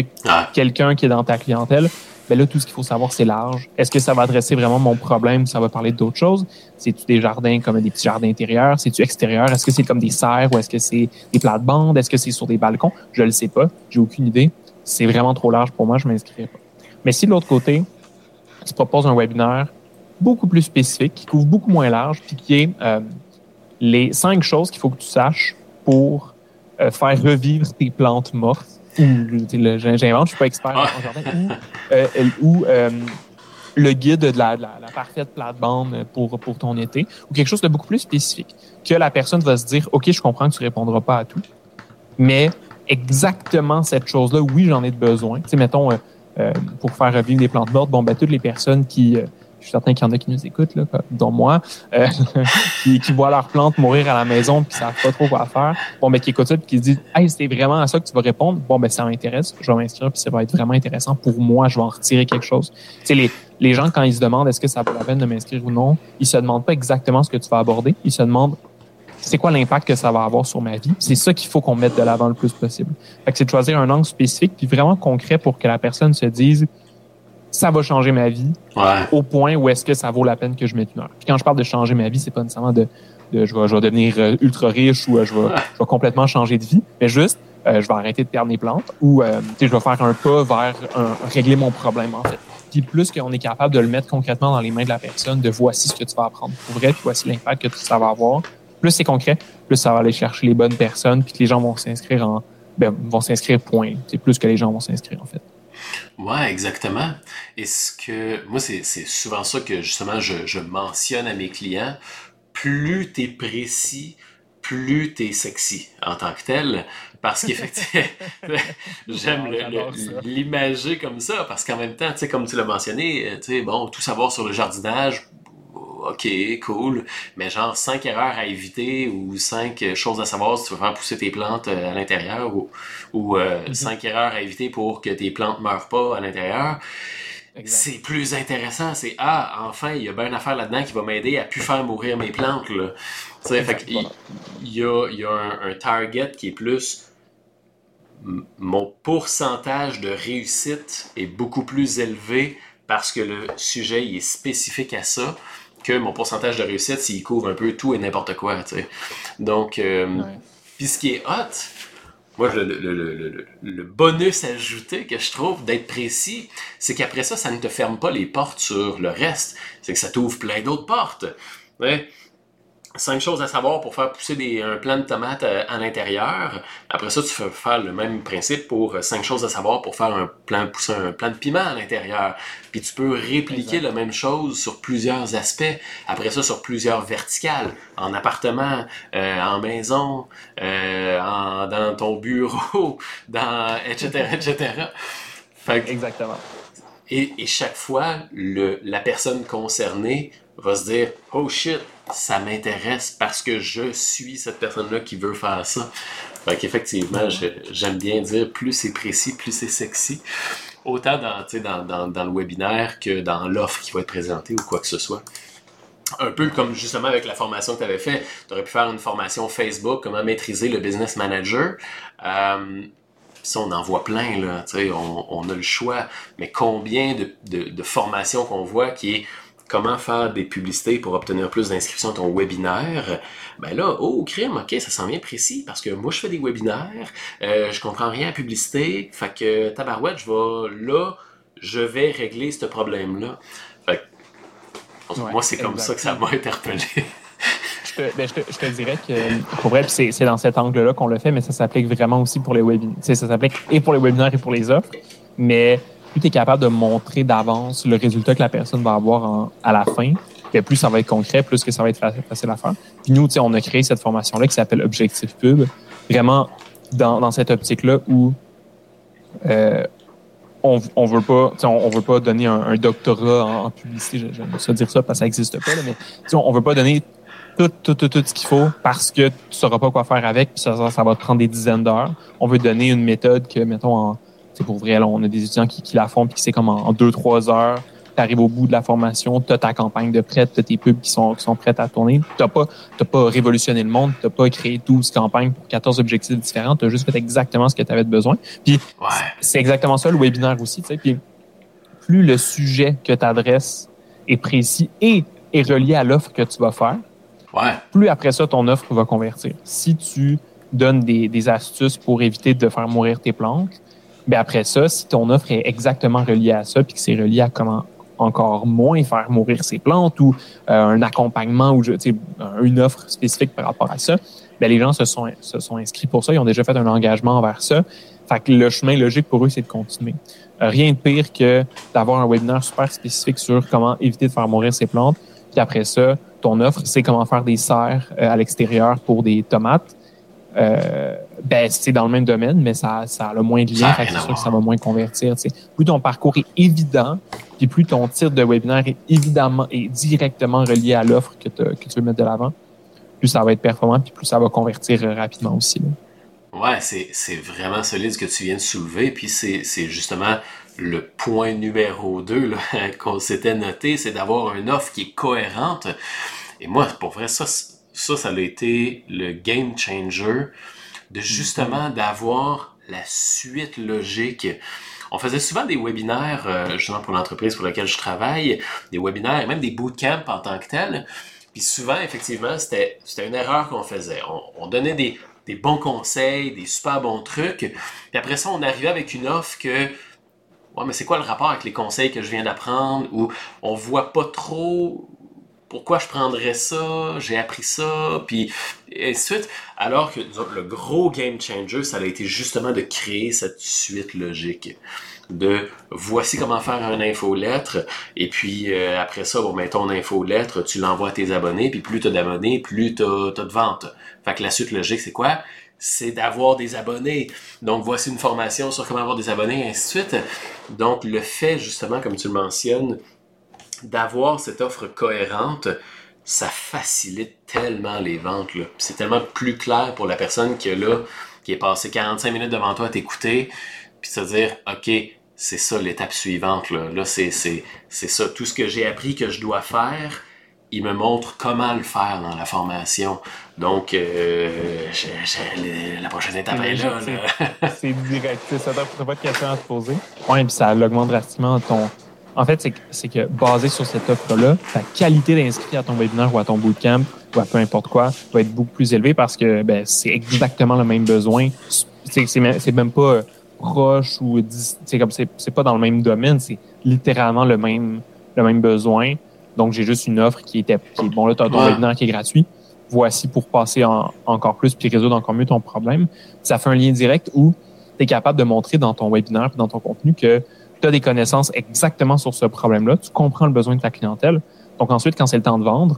quelqu'un qui est dans ta clientèle, ben là, tout ce qu'il faut savoir, c'est large. Est-ce que ça va adresser vraiment mon problème? Ça va parler d'autres choses? C'est-tu des jardins comme des petits jardins intérieurs? C'est-tu extérieur? Est-ce que c'est comme des serres ou est-ce que c'est des plates-bandes? Est-ce que c'est sur des balcons? Je le sais pas. J'ai aucune idée. C'est vraiment trop large pour moi. Je m'inscrirai pas. Mais si de l'autre côté, tu proposes un webinaire beaucoup plus spécifique, qui couvre beaucoup moins large, puis qui est euh, les cinq choses qu'il faut que tu saches pour euh, faire revivre tes plantes mortes (laughs) j'invente, je suis pas expert en jardin, ou, euh, euh, le guide de la, la, parfaite plate-bande pour, pour ton été, ou quelque chose de beaucoup plus spécifique, que la personne va se dire, OK, je comprends que tu répondras pas à tout, mais exactement cette chose-là, oui, j'en ai besoin. Tu sais, mettons, euh, pour faire revivre des plantes mortes, bon, ben, toutes les personnes qui, je suis certain qu'il y en a qui nous écoutent, là, dont moi, euh, (laughs) qui, qui, voient leurs plantes mourir à la maison puis qui savent pas trop quoi faire. Bon, mais qui écoutent ça puis qui se disent, hey, c'est vraiment à ça que tu vas répondre. Bon, ben ça m'intéresse, je vais m'inscrire puis ça va être vraiment intéressant pour moi. Je vais en retirer quelque chose. Tu sais, les, les gens quand ils se demandent est-ce que ça vaut la peine de m'inscrire ou non, ils se demandent pas exactement ce que tu vas aborder. Ils se demandent c'est quoi l'impact que ça va avoir sur ma vie? C'est ça qu'il faut qu'on mette de l'avant le plus possible. Fait que c'est de choisir un angle spécifique puis vraiment concret pour que la personne se dise ça va changer ma vie au point où est-ce que ça vaut la peine que je mette une heure. Puis quand je parle de changer ma vie, c'est pas nécessairement de, de je, vais, je vais devenir euh, ultra riche ou euh, je, vais, je vais complètement changer de vie, mais juste euh, je vais arrêter de perdre mes plantes ou euh, je vais faire un pas vers un, régler mon problème en fait. Puis plus qu'on est capable de le mettre concrètement dans les mains de la personne, de voici ce que tu vas apprendre pour vrai, puis voici l'impact que ça va avoir. Plus c'est concret, plus ça va aller chercher les bonnes personnes, puis que les gens vont s'inscrire en ben, vont s'inscrire point. C'est plus que les gens vont s'inscrire en fait. Ouais, exactement. Et ce que moi, c'est souvent ça que justement je, je mentionne à mes clients. Plus tu es précis, plus tu es sexy en tant que tel. Parce (laughs) qu'effectivement, (laughs) j'aime l'imager comme ça. Parce qu'en même temps, tu sais, comme tu l'as mentionné, tu sais, bon, tout savoir sur le jardinage, OK, cool, mais genre cinq erreurs à éviter ou cinq choses à savoir si tu veux faire pousser tes plantes euh, à l'intérieur ou, ou euh, mhm. cinq erreurs à éviter pour que tes plantes meurent pas à l'intérieur. C'est plus intéressant, c'est ah, enfin, il y a bien une affaire là-dedans qui va m'aider à plus faire mourir mes plantes. Là. Fait il, y a, y a un, un target qui est plus mon pourcentage de réussite est beaucoup plus élevé parce que le sujet il est spécifique à ça que mon pourcentage de réussite s'il couvre un peu tout et n'importe quoi. Donc, euh, puis ce qui est hot, moi, le, bonus ajouté que je trouve d'être précis, c'est qu'après ça, ça ne te ferme pas les portes sur le reste. C'est que ça t'ouvre plein d'autres portes. Ouais. Cinq choses à savoir pour faire pousser des, un plant de tomates euh, à, l'intérieur. Après ça, tu peux faire le même principe pour euh, cinq choses à savoir pour faire un plant, pousser un plant de piment à l'intérieur. Puis tu peux répliquer la même chose sur plusieurs aspects. Après ça, sur plusieurs verticales, en appartement, euh, en maison, en, dans ton bureau, (laughs) dans etc. etc. Exactement. Et, et chaque fois, le, la personne concernée va se dire Oh shit, ça m'intéresse parce que je suis cette personne-là qui veut faire ça. Fait qu'effectivement, j'aime bien dire plus c'est précis, plus c'est sexy. Autant dans, dans, dans, le webinaire que dans l'offre qui va être présentée ou quoi que ce soit un peu comme justement avec la formation que tu avais fait, tu aurais pu faire une formation Facebook, comment maîtriser le business manager. Euh, ça, on en voit plein, là, on, on a le choix, mais combien de, de, de formations qu'on voit qui est comment faire des publicités pour obtenir plus d'inscriptions à ton webinaire, ben là, oh, crime, ok, ça sent bien précis parce que moi, je fais des webinaires, euh, je comprends rien à la publicité, fait que tabarouette, je vais là, je vais régler ce problème-là. Fait que, moi, c'est comme ça que ça m'a interpellé. Je te, ben, je, te, je te, dirais que pour vrai, c'est dans cet angle-là qu'on le fait, mais ça s'applique vraiment aussi pour les webinaires. Ça s'applique et pour les webinaires et pour les offres. Mais plus tu es capable de montrer d'avance le résultat que la personne va avoir à la fin, ben, plus ça va être concret, plus que ça va être facile à faire. Nous, on a créé cette formation-là qui s'appelle Objectif Pub, vraiment dans, cette optique-là où euh, on, on veut pas, on, veut pas donner un, doctorat en, publicité, j'aime ça dire ça parce que ça n'existe pas, mais on, on veut pas donner tout, tout, tout, tout ce qu'il faut parce que tu sauras pas quoi faire avec, puis ça, ça va te prendre des dizaines d'heures. On veut donner une méthode que, mettons, en c'est pour vrai, là, on a des étudiants qui, qui la font puis qui c'est comme en, deux, trois heures, tu arrives au bout de la formation, tu as ta campagne de prêt, tu as tes pubs qui sont, qui sont prêtes à tourner. Tu n'as pas, pas révolutionné le monde, tu pas créé 12 campagnes pour 14 objectifs différents, tu as juste fait exactement ce que tu avais besoin. Puis c'est exactement ça le webinaire aussi. Puis plus le sujet que tu adresses est précis et est relié à l'offre que tu vas faire, plus après ça, ton offre va convertir. Si tu donnes des, des astuces pour éviter de faire mourir tes plantes, mais après ça, si ton offre est exactement reliée à ça, puis que c'est relié à comment encore moins faire mourir ses plantes ou euh, un accompagnement ou une offre spécifique par rapport à ça, bien, les gens se sont, se sont inscrits pour ça, ils ont déjà fait un engagement envers ça. Fait que le chemin logique pour eux, c'est de continuer. Rien de pire que d'avoir un webinaire super spécifique sur comment éviter de faire mourir ses plantes. Puis après ça, ton offre, c'est comment faire des serres euh, à l'extérieur pour des tomates. Euh, ben, c'est dans le même domaine, mais ça, ça a le moins de lien, c'est sûr que ça va moins convertir. Plus ton parcours est évident, puis plus ton titre de webinaire est évidemment et directement relié à l'offre que, que, tu veux mettre de l'avant, plus ça va être performant, puis plus ça va convertir rapidement aussi. Là. Ouais, c'est vraiment solide ce que tu viens de soulever, puis c'est justement le point numéro 2 (laughs) qu'on s'était noté, c'est d'avoir une offre qui est cohérente. Et moi, pour vrai, ça, ça, ça a été le game changer de justement mhm. d'avoir la suite logique. On faisait souvent des webinaires, euh, justement pour l'entreprise pour laquelle je travaille, des webinaires et même des bootcamps en tant que tel. Puis souvent, effectivement, c'était une erreur qu'on faisait. On, donnait des, des, bons conseils, des super bons trucs. Puis après ça, on arrivait avec une offre que Ouais, mais c'est quoi le rapport avec les conseils que je viens d'apprendre? Ou on voit pas trop pourquoi je prendrais ça, j'ai appris ça, puis et ainsi de suite. Alors que le gros game changer, ça a été justement de créer cette suite logique de voici comment faire un infolettre et puis euh, après ça bon ben ton infolettre tu l'envoies à tes abonnés puis plus tu as d'abonnés plus tu as, de ventes. Fait que la suite logique c'est quoi? C'est d'avoir des abonnés. Donc voici une formation sur comment avoir des abonnés et ainsi de suite. Donc le fait justement comme tu le mentionnes d'avoir cette offre cohérente, ça facilite tellement les ventes. C'est tellement plus clair pour la personne qui est là, qui est passé 45 minutes devant toi à t'écouter, puis se dire, OK, c'est ça l'étape suivante. Là, là c'est, ça. Tout ce que j'ai appris que je dois faire, il me montre comment le faire dans la formation. Donc, euh, la prochaine étape est là. C'est direct. Ça n'a pas de questions à te poser. Oui, puis ça augmente drastiquement ton, en fait, c'est que basé sur cette offre-là, ta qualité d'inscrit à ton webinaire ou à ton bootcamp ou à peu importe quoi va être beaucoup plus élevée parce que ben, c'est exactement le même besoin. C'est même pas proche ou c'est comme c'est pas dans le même domaine, c'est littéralement le même le même besoin. Donc j'ai juste une offre qui était qui bon là tu as ton webinaire qui est gratuit. voici pour passer encore plus puis résoudre encore mieux ton problème. Ça fait un lien direct où tu es capable de montrer dans ton webinaire dans ton contenu que tu as des connaissances exactement sur ce problème-là, tu comprends le besoin de ta clientèle. Donc ensuite, quand c'est le temps de vendre,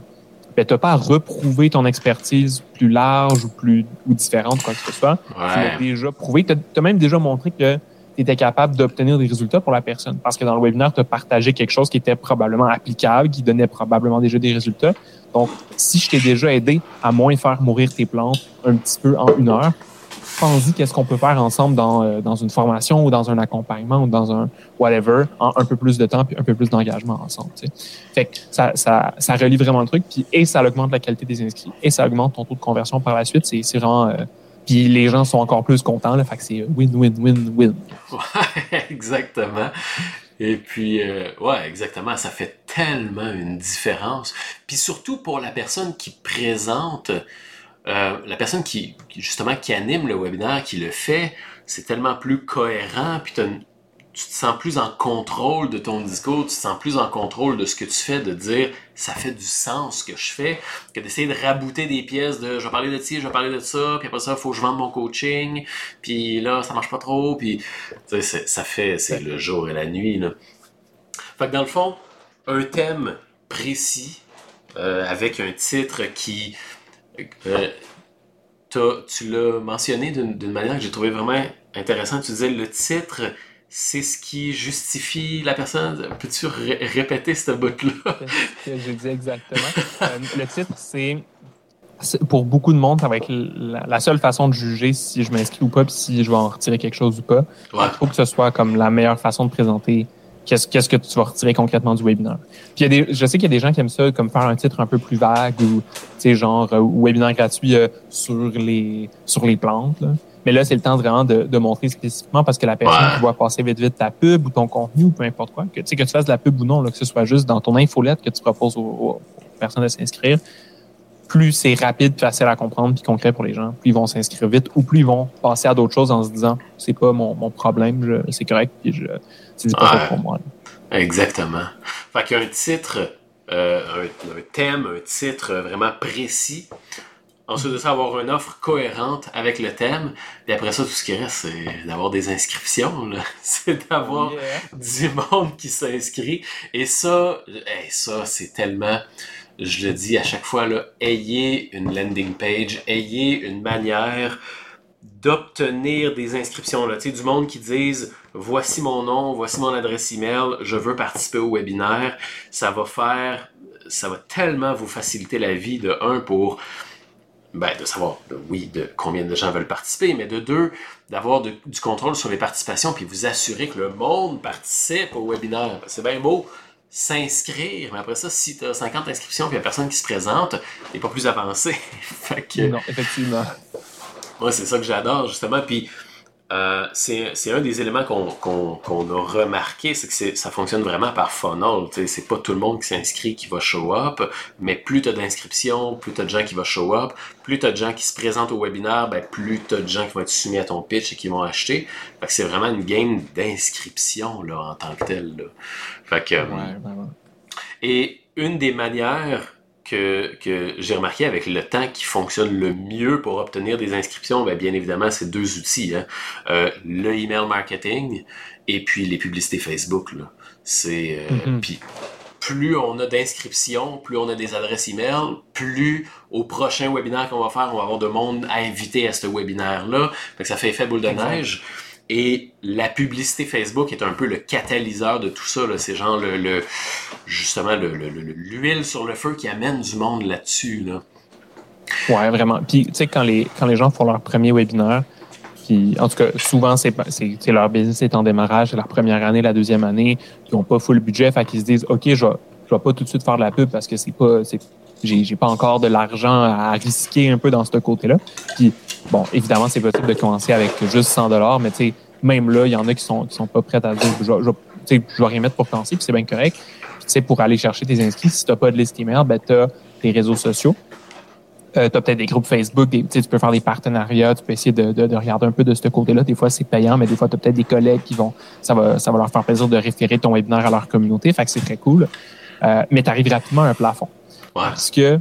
ben, tu n'as pas à reprouver ton expertise plus large ou plus ou différente, quoi que ce soit. Tu l'as déjà prouvé. Tu as, même déjà montré que tu étais capable d'obtenir des résultats pour la personne. Parce que dans le webinaire, tu as partagé quelque chose qui était probablement applicable, qui donnait probablement déjà des résultats. Donc, si je t'ai déjà aidé à moins faire mourir tes plantes un petit peu en une heure, pense-y qu'est-ce qu'on peut faire ensemble dans, euh, dans une formation ou dans un accompagnement ou dans un whatever, en un peu plus de temps puis un peu plus d'engagement ensemble. Fait que ça, ça, ça relie vraiment le truc, puis et ça augmente la qualité des inscrits, et ça augmente ton taux de conversion par la suite. C'est vraiment... Euh, puis les gens sont encore plus contents, là, fait que c'est win-win-win-win. (laughs) Exactement. Et puis, euh, ouais, exactement, ça fait tellement une différence. Puis surtout pour la personne qui présente euh, la personne qui, justement qui anime le webinaire, qui le fait, c'est tellement plus cohérent, puis tu te sens plus en contrôle de ton discours, tu te sens plus en contrôle de ce que tu fais, de dire ça fait du sens ce que je fais, que d'essayer de rabouter des pièces de je vais parler de ci, je vais parler de ça, puis après ça, il faut que je vende mon coaching, puis là, ça marche pas trop, puis ça fait, c'est le jour et la nuit. Là. Fait que dans le fond, un thème précis, euh, avec un titre qui euh, tu l'as mentionné d'une manière que j'ai trouvé vraiment intéressante. Tu disais le titre, c'est ce qui justifie la personne. Peux-tu répéter ce bout-là? j'ai dit exactement. Euh, le titre, c'est pour beaucoup de monde, ça va être la, seule façon de juger si je m'inscris ou pas, puis si je vais en retirer quelque chose ou pas. Il faut que ce soit comme la meilleure façon de présenter qu'est-ce, qu'est-ce que tu vas retirer concrètement du webinaire? Puis il y a des, je sais qu'il y a des gens qui aiment ça, comme faire un titre un peu plus vague ou, tu sais, genre, euh, webinaire gratuit euh, sur les sur les plantes. Là. Mais là, c'est le temps vraiment de, de montrer spécifiquement parce que la personne qui voit passer vite vite ta pub ou ton contenu ou peu importe quoi, que tu sais que tu fasses de la pub ou non, là, que ce soit juste dans ton infolette que tu proposes aux, aux personnes de s'inscrire, plus c'est rapide, facile à comprendre puis concret pour les gens, plus ils vont s'inscrire vite ou plus ils vont passer à d'autres choses en se disant c'est pas mon, mon problème, c'est correct puis je c'est pas pour moi. Exactement. Fait qu'un titre, euh, un, thème, un titre vraiment précis. Ensuite de ça, avoir une offre cohérente avec le thème. Et après ça, tout ce qui reste, c'est d'avoir des inscriptions. (laughs) C'est d'avoir du monde qui s'inscrit. Et ça, ça, c'est tellement je le dis à chaque fois, là, ayez une landing page, ayez une manière d'obtenir des inscriptions. Là. Du monde qui disent voici mon nom, voici mon adresse email, je veux participer au webinaire. Ça va faire, ça va tellement vous faciliter la vie de un pour ben, de savoir, oui, de combien de gens veulent participer, mais de deux, d'avoir du contrôle sur les participations, puis vous assurer que le monde participe au webinaire. C'est bien beau s'inscrire. Mais après ça, si tu as 50 inscriptions et il n'y a personne qui se présente, tu pas plus avancé. (laughs) Non, effectivement. Moi, c'est ça que j'adore, justement. Puis, euh, c'est un des éléments qu'on a remarqué, c'est que ça fonctionne vraiment par funnel. C'est pas tout le monde qui s'inscrit qui va show up, mais plus tu as d'inscriptions, plus tu as de gens qui vont show up, plus tu as de gens qui se présentent au webinaire, ben, plus tu as de gens qui vont être soumis à ton pitch et qui vont acheter. c'est vraiment une game d'inscription en tant que telle. Fait que, Et une des manières que, que j'ai remarqué avec le temps qui fonctionne le mieux pour obtenir des inscriptions, bien, bien évidemment, c'est deux outils. Hein. Euh, le email marketing et puis les publicités Facebook. C'est euh, mm-hmm. puis plus on a d'inscriptions, plus on a des adresses email, plus au prochain webinaire qu'on va faire, on va avoir de monde à inviter à ce webinaire-là. Ça fait effet boule de neige. Et la publicité Facebook est un peu le catalyseur de tout ça. C'est genre le, justement l'huile sur le feu qui amène du monde là-dessus. Là. Ouais, vraiment. Puis tu sais, quand les, quand les gens font leur premier webinaire, puis, en tout cas, souvent, c'est, leur business est en démarrage, c'est leur première année, la deuxième année, ils n'ont pas full budget, fait qu'ils se disent, OK, je ne vais pas tout de suite faire de la pub parce que c'est pas, j'ai, pas encore de l'argent à risquer un peu dans ce côté-là. Puis, bon, évidemment, c'est possible de commencer avec juste 100 dollars, mais tu sais, même là, il y en a qui sont, qui sont pas prêts à dire, je, je, je vais rien mettre pour commencer, puis c'est bien correct. Tu sais, pour aller chercher tes inscrits, si tu n'as pas de liste email, ben, tu as tes réseaux sociaux. Euh, tu as peut-être des groupes Facebook, des, tu peux faire des partenariats, tu peux essayer de, de, de regarder un peu de ce côté-là. Des fois, c'est payant, mais des fois, tu as peut-être des collègues qui vont, ça va, ça va leur faire plaisir de référer ton webinaire à leur communauté. Fait que c'est très cool. Euh, mais tu arrives rapidement à un plafond. Parce que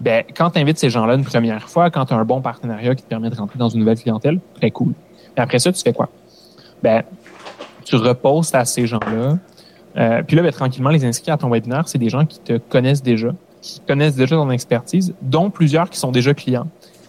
Ben, quand tu invites ces gens-là une première fois, quand tu as un bon partenariat qui te permet de rentrer dans une nouvelle clientèle, très cool. Et après ça, tu fais quoi? Ben, tu reposes à ces gens-là. Euh, puis là, ben, tranquillement, les inscrits à ton webinaire, c'est des gens qui te connaissent déjà, qui connaissent déjà ton expertise, dont plusieurs qui sont déjà clients.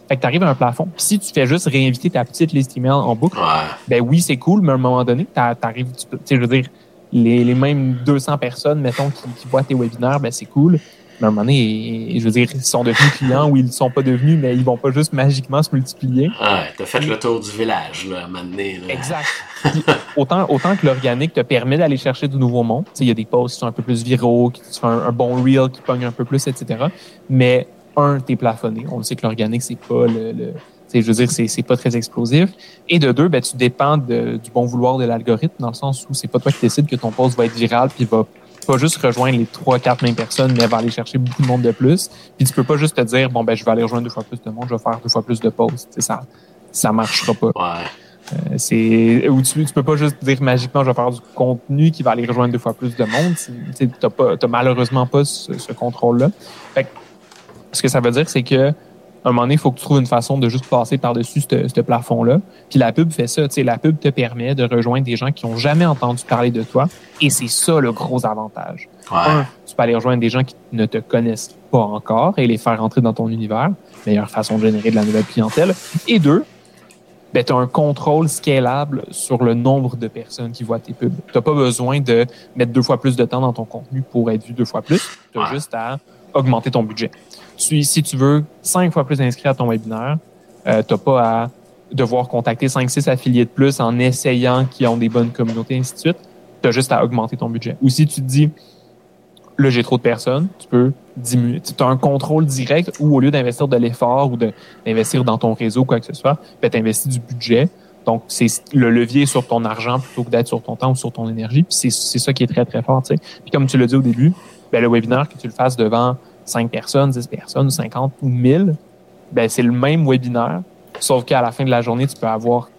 Fait que tu arrives à un plafond. Puis si tu fais juste réinviter ta petite liste email en boucle, ben oui, c'est cool, mais à un moment donné, tu arrives, tu sais, je veux dire, les, les mêmes 200 personnes, mettons, qui, qui voient tes webinaires, ben c'est cool à un moment donné, je veux dire, ils sont devenus clients ou ils ne sont pas devenus, mais ils vont pas juste magiquement se multiplier. Ah, t'as fait le tour du village, là, à un moment donné. Exact. (laughs) autant, autant que l'organique te permet d'aller chercher du nouveau monde. Il y a des posts qui sont un peu plus viraux, qui font un, bon reel qui pogne un peu plus, etc. Mais un, t'es plafonné. On sait que l'organique, c'est pas le, je veux dire, c'est pas très explosif. Et de deux, ben, tu dépends du bon vouloir de l'algorithme, dans le sens où c'est pas toi qui décides que ton post va être viral puis va pas juste rejoindre les trois, quatre mêmes personnes, mais va aller chercher beaucoup de monde de plus. Puis tu peux pas juste te dire, bon, ben, je vais aller rejoindre deux fois plus de monde, je vais faire deux fois plus de posts. ça, ça marchera pas. Ouais. Euh, c'est ou tu, tu peux pas juste dire magiquement je vais faire du contenu qui va aller rejoindre deux fois plus de monde. Tu n'as pas, malheureusement pas ce, ce contrôle-là. ce que ça veut dire, c'est que un moment donné, il faut que tu trouves une façon de juste passer par-dessus ce plafond-là. Puis la pub fait ça. Tu sais, la pub te permet de rejoindre des gens qui n'ont jamais entendu parler de toi. Et c'est ça le gros avantage. Un, tu peux aller rejoindre des gens qui ne te connaissent pas encore et les faire rentrer dans ton univers. Meilleure façon de générer de la nouvelle clientèle. Et deux, ben, tu as un contrôle scalable sur le nombre de personnes qui voient tes pubs. Tu n'as pas besoin de mettre deux fois plus de temps dans ton contenu pour être vu deux fois plus. Tu as juste à augmenter ton budget si tu veux cinq fois plus d'inscrits à ton webinaire, euh, tu n'as pas à devoir contacter 5-6 affiliés de plus en essayant qu'ils ont des bonnes communautés, ainsi de suite. Tu as juste à augmenter ton budget. Ou si tu te dis, là, j'ai trop de personnes, tu peux diminuer. Tu as un contrôle direct ou au lieu d'investir de l'effort ou d'investir dans ton réseau, quoi que ce soit, ben, tu investis du budget. Donc, c'est le levier sur ton argent plutôt que d'être sur ton temps ou sur ton énergie. Puis c'est ça qui est très, très fort. Puis comme tu l'as dit au début, ben, le webinaire, que tu le fasses devant 5 personnes, 10 personnes, 50 ou 1000, ben, c'est le même webinaire, sauf qu'à la fin de la journée, tu peux avoir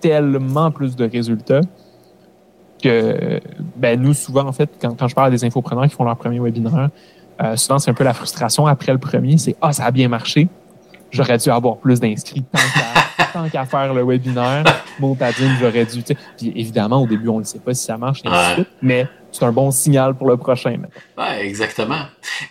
tellement plus de résultats que ben, nous, souvent, en fait, quand, quand je parle à des infopreneurs qui font leur premier webinaire, euh, souvent, c'est un peu la frustration après le premier, c'est « Ah, ça a bien marché, j'aurais dû avoir plus d'inscrits tant qu'à (laughs) faire le webinaire, montadine, j'aurais dû. » Puis évidemment, au début, on ne sait pas si ça marche, et ainsi de suite, mais c'est un bon signal pour le prochain. Oui, exactement.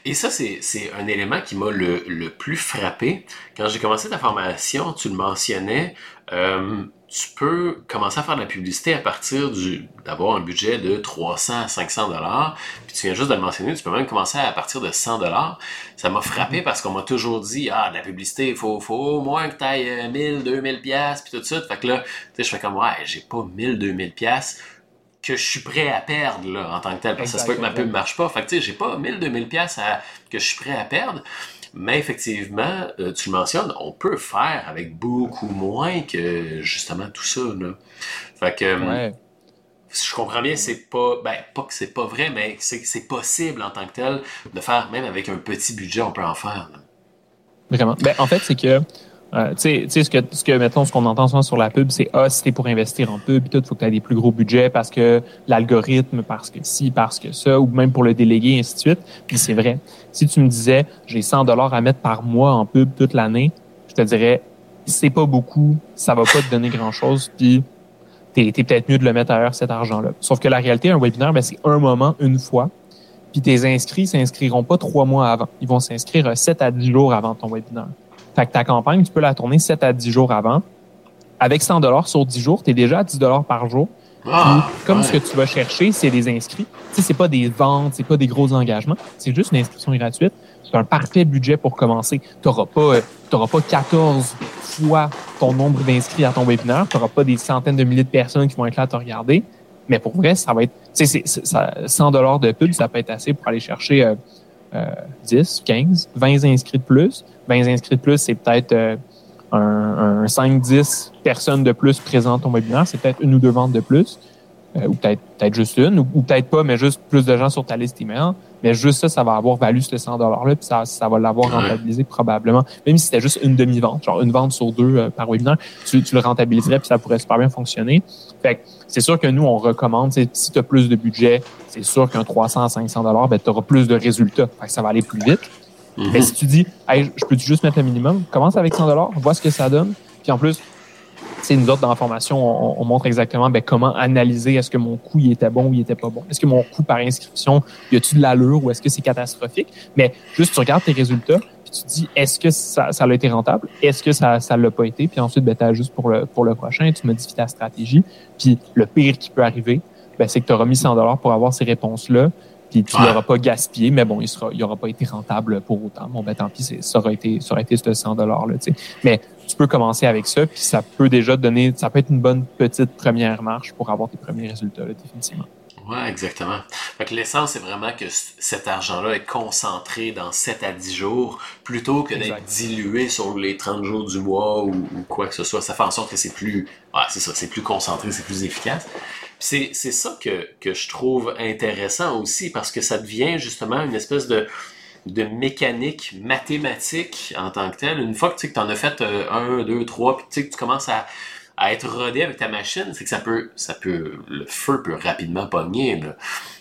Et ça, c'est un élément qui m'a le, le, plus frappé. Quand j'ai commencé ta formation, tu le mentionnais, euh, tu peux commencer à faire de la publicité à partir d'avoir un budget de 300 à 500 dollars. Puis tu viens juste de le mentionner, tu peux même commencer à partir de 100 dollars. Ça m'a frappé parce qu'on m'a toujours dit, ah, de la publicité, il faut, faut au moins que tu ailles 1000, 2000 pièces puis tout de suite. Fait que là, tu sais, je fais comme, ouais, j'ai pas 1000, 2000 pièces que je suis prêt à perdre là, en tant que tel. Parce que ça se peut que ma pub ne marche pas. Fait que tu sais, j'ai pas 1000, 2000 pièces que je suis prêt à perdre. Mais effectivement, euh, tu le mentionnes, on peut faire avec beaucoup moins que justement tout ça. Là. Fait que euh, si je comprends bien, c'est pas ben pas que c'est pas vrai, mais c'est c'est possible en tant que tel de faire même avec un petit budget, on peut en faire. Vraiment. Ben, en fait, c'est que euh, tu sais, ce que, ce que, mettons, ce qu'on entend souvent sur la pub, c'est, ah, si t'es pour investir en pub, tout, faut que tu des plus gros budgets parce que l'algorithme, parce que si, parce que ça, ou même pour le déléguer, ainsi de suite. Puis c'est vrai. Si tu me disais, j'ai 100 dollars à mettre par mois en pub toute l'année, je te dirais, c'est pas beaucoup, ça va pas te donner grand chose, puis t'es, es, peut-être mieux de le mettre ailleurs, cet argent-là. Sauf que la réalité, un webinaire, ben, c'est un moment, une fois. Puis tes inscrits s'inscriront pas trois mois avant. Ils vont s'inscrire 7 à 10 jours avant ton webinaire. Fait que ta campagne, tu peux la tourner 7 à 10 jours avant. Avec 100 dollars sur 10 jours, tu es déjà à 10 dollars par jour. Ah, comme ce que tu vas chercher, c'est des inscrits. Tu sais, c'est pas des ventes, c'est pas des gros engagements. C'est juste une inscription gratuite. C'est un parfait budget pour commencer. Tu n'auras pas, euh, pas 14 fois ton nombre d'inscrits à ton webinaire. Tu n'auras pas des centaines de milliers de personnes qui vont être là à te regarder. Mais pour vrai, ça va être, tu sais, 100 dollars de pub, ça peut être assez pour aller chercher euh, 10, 15, 20 inscrits de plus. 20 inscrits de plus, c'est peut-être euh, un, 5-10 personnes de plus présentes au webinaire. C'est peut-être une ou deux ventes de plus. Euh, ou peut-être peut juste une, ou, peut-être pas, mais juste plus de gens sur ta liste email. Mais juste ça, ça va avoir valu ce 100 $-là, puis ça, ça va l'avoir rentabilisé probablement. Même si c'était juste une demi-vente, genre une vente sur deux euh, par webinaire, tu, tu, le rentabiliserais, puis ça pourrait super bien fonctionner. Fait c'est sûr que nous, on recommande, si tu as plus de budget, c'est sûr qu'un 300 à 500 ben, tu auras plus de résultats. Fait que ça va aller plus vite. Mais ben, si tu dis, je peux juste mettre le minimum, commence avec 100 vois ce que ça donne. Puis en plus, c'est nous autres dans la formation, on, montre exactement ben, comment analyser est-ce que mon coût il était bon ou il était pas bon. Est-ce que mon coût par inscription, y a-tu de l'allure ou est-ce que c'est catastrophique? Mais juste tu regardes tes résultats, puis tu te dis est-ce que ça, ça a été rentable? Est-ce que ça ça l'a pas été? Puis ensuite, ben, tu ajustes pour le, pour le prochain, tu modifies ta stratégie. Puis le pire qui peut arriver, ben, c'est que tu auras mis 100 pour avoir ces réponses-là puis tu l'auras pas gaspillé, mais bon, il sera, il aura pas été rentable pour autant. Bon, ben tant pis, ça aurait été, ça aurait été ce 100 dollars là, tu sais. Mais tu peux commencer avec ça, puis ça peut déjà donner, ça peut être une bonne petite première marche pour avoir tes premiers résultats, là, définitivement. Oui, exactement. Fait que l'essence, c'est vraiment que cet argent-là est concentré dans 7 à 10 jours plutôt que d'être dilué sur les 30 jours du mois ou, quoi que ce soit. Ça fait en sorte que c'est plus, ouais, c'est ça, c'est plus concentré, c'est plus efficace. C'est ça que, que, je trouve intéressant aussi parce que ça devient justement une espèce de, de mécanique mathématique en tant que telle. Une fois que tu en as fait euh, un, deux, trois, puis tu commences à, à, être rodé avec ta machine, c'est que ça peut, ça peut, le feu peut rapidement pogner. Tu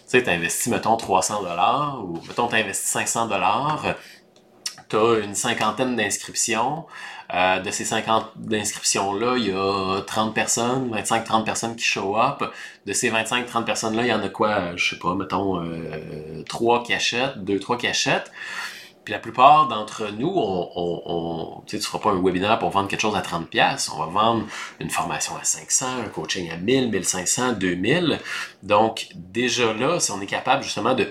sais, tu investis, mettons, 300 dollars ou mettons, tu investis 500 dollars, tu as une cinquantaine d'inscriptions. Euh, de ces 50 d'inscriptions-là, il y a 30 personnes, 25-30 personnes qui show up. De ces 25-30 personnes-là, il y en a quoi, je sais pas, mettons, euh, 3 qui achètent, 2-3 qui achètent. Puis la plupart d'entre nous, on, on, on tu ne feras pas un webinaire pour vendre quelque chose à 30$. On va vendre une formation à 500, un coaching à 1000, 1500, 2000. Donc, déjà là, si on est capable justement de,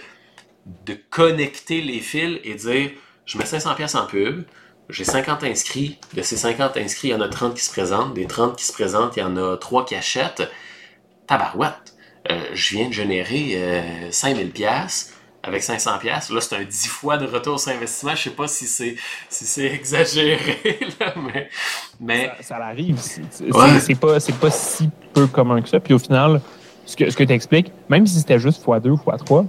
de connecter les fils et dire, je mets 500$ en pub, j'ai 50 inscrits. De ces 50 inscrits, il y en a 30 qui se présentent. Des 30 qui se présentent, il y en a 3 qui achètent. Tabarouette! Euh, je viens de générer euh, 5000 pièces avec 500 pièces. Là, c'est un 10 fois de retour sur investissement. Je sais pas si c'est si c'est exagéré, (laughs) mais... mais... Ça, arrive. C'est pas, pas si peu commun que ça. Puis au final, ce que, ce que tu expliques, même si c'était juste x2 ou x3,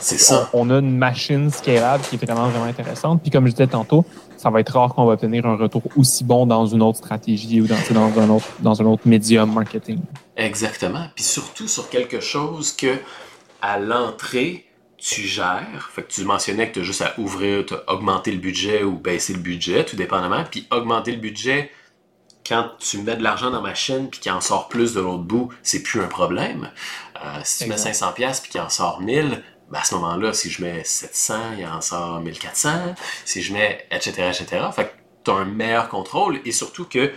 c'est ça. On, a une machine scalable qui est vraiment, vraiment intéressante. Puis comme je disais tantôt, ça va être rare qu'on va obtenir un retour aussi bon dans une autre stratégie ou dans, dans, un, autre, dans un autre médium marketing. Exactement. Puis surtout sur quelque chose que à l'entrée, tu gères. Fait que tu mentionnais que tu as juste à ouvrir, tu as augmenté le budget ou baisser le budget, tout dépendamment. Puis augmenter le budget, quand tu mets de l'argent dans ma chaîne puis qu'il en sort plus de l'autre bout, c'est plus un problème. Euh, si tu mets 500$ puis qu'il en sort 1000, ben à ce moment-là, si je mets 700, il en sort 1400. Si je mets etc., etc. Fait que tu as un meilleur contrôle et surtout que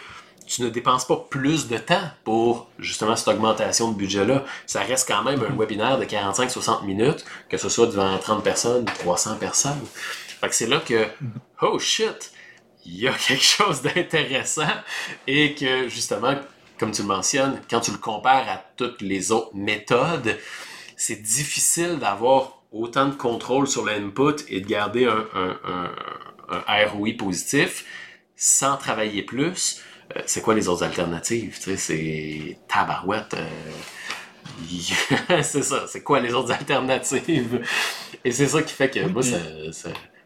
tu ne dépenses pas plus de temps pour justement cette augmentation de budget-là. Ça reste quand même un webinaire de 45-60 minutes, que ce soit devant 30 personnes ou 300 personnes. Fait que c'est là que, oh shit, il y a quelque chose d'intéressant et que justement, comme tu le mentionnes, quand tu le compares à toutes les autres méthodes, c'est difficile d'avoir autant de contrôle sur l'input et de garder un, un, ROI positif sans travailler plus. Euh, c'est quoi les autres alternatives? c'est tabarouette. Euh, (laughs) c'est ça. C'est quoi les autres (laughs) alternatives? Et c'est ça qui fait que moi,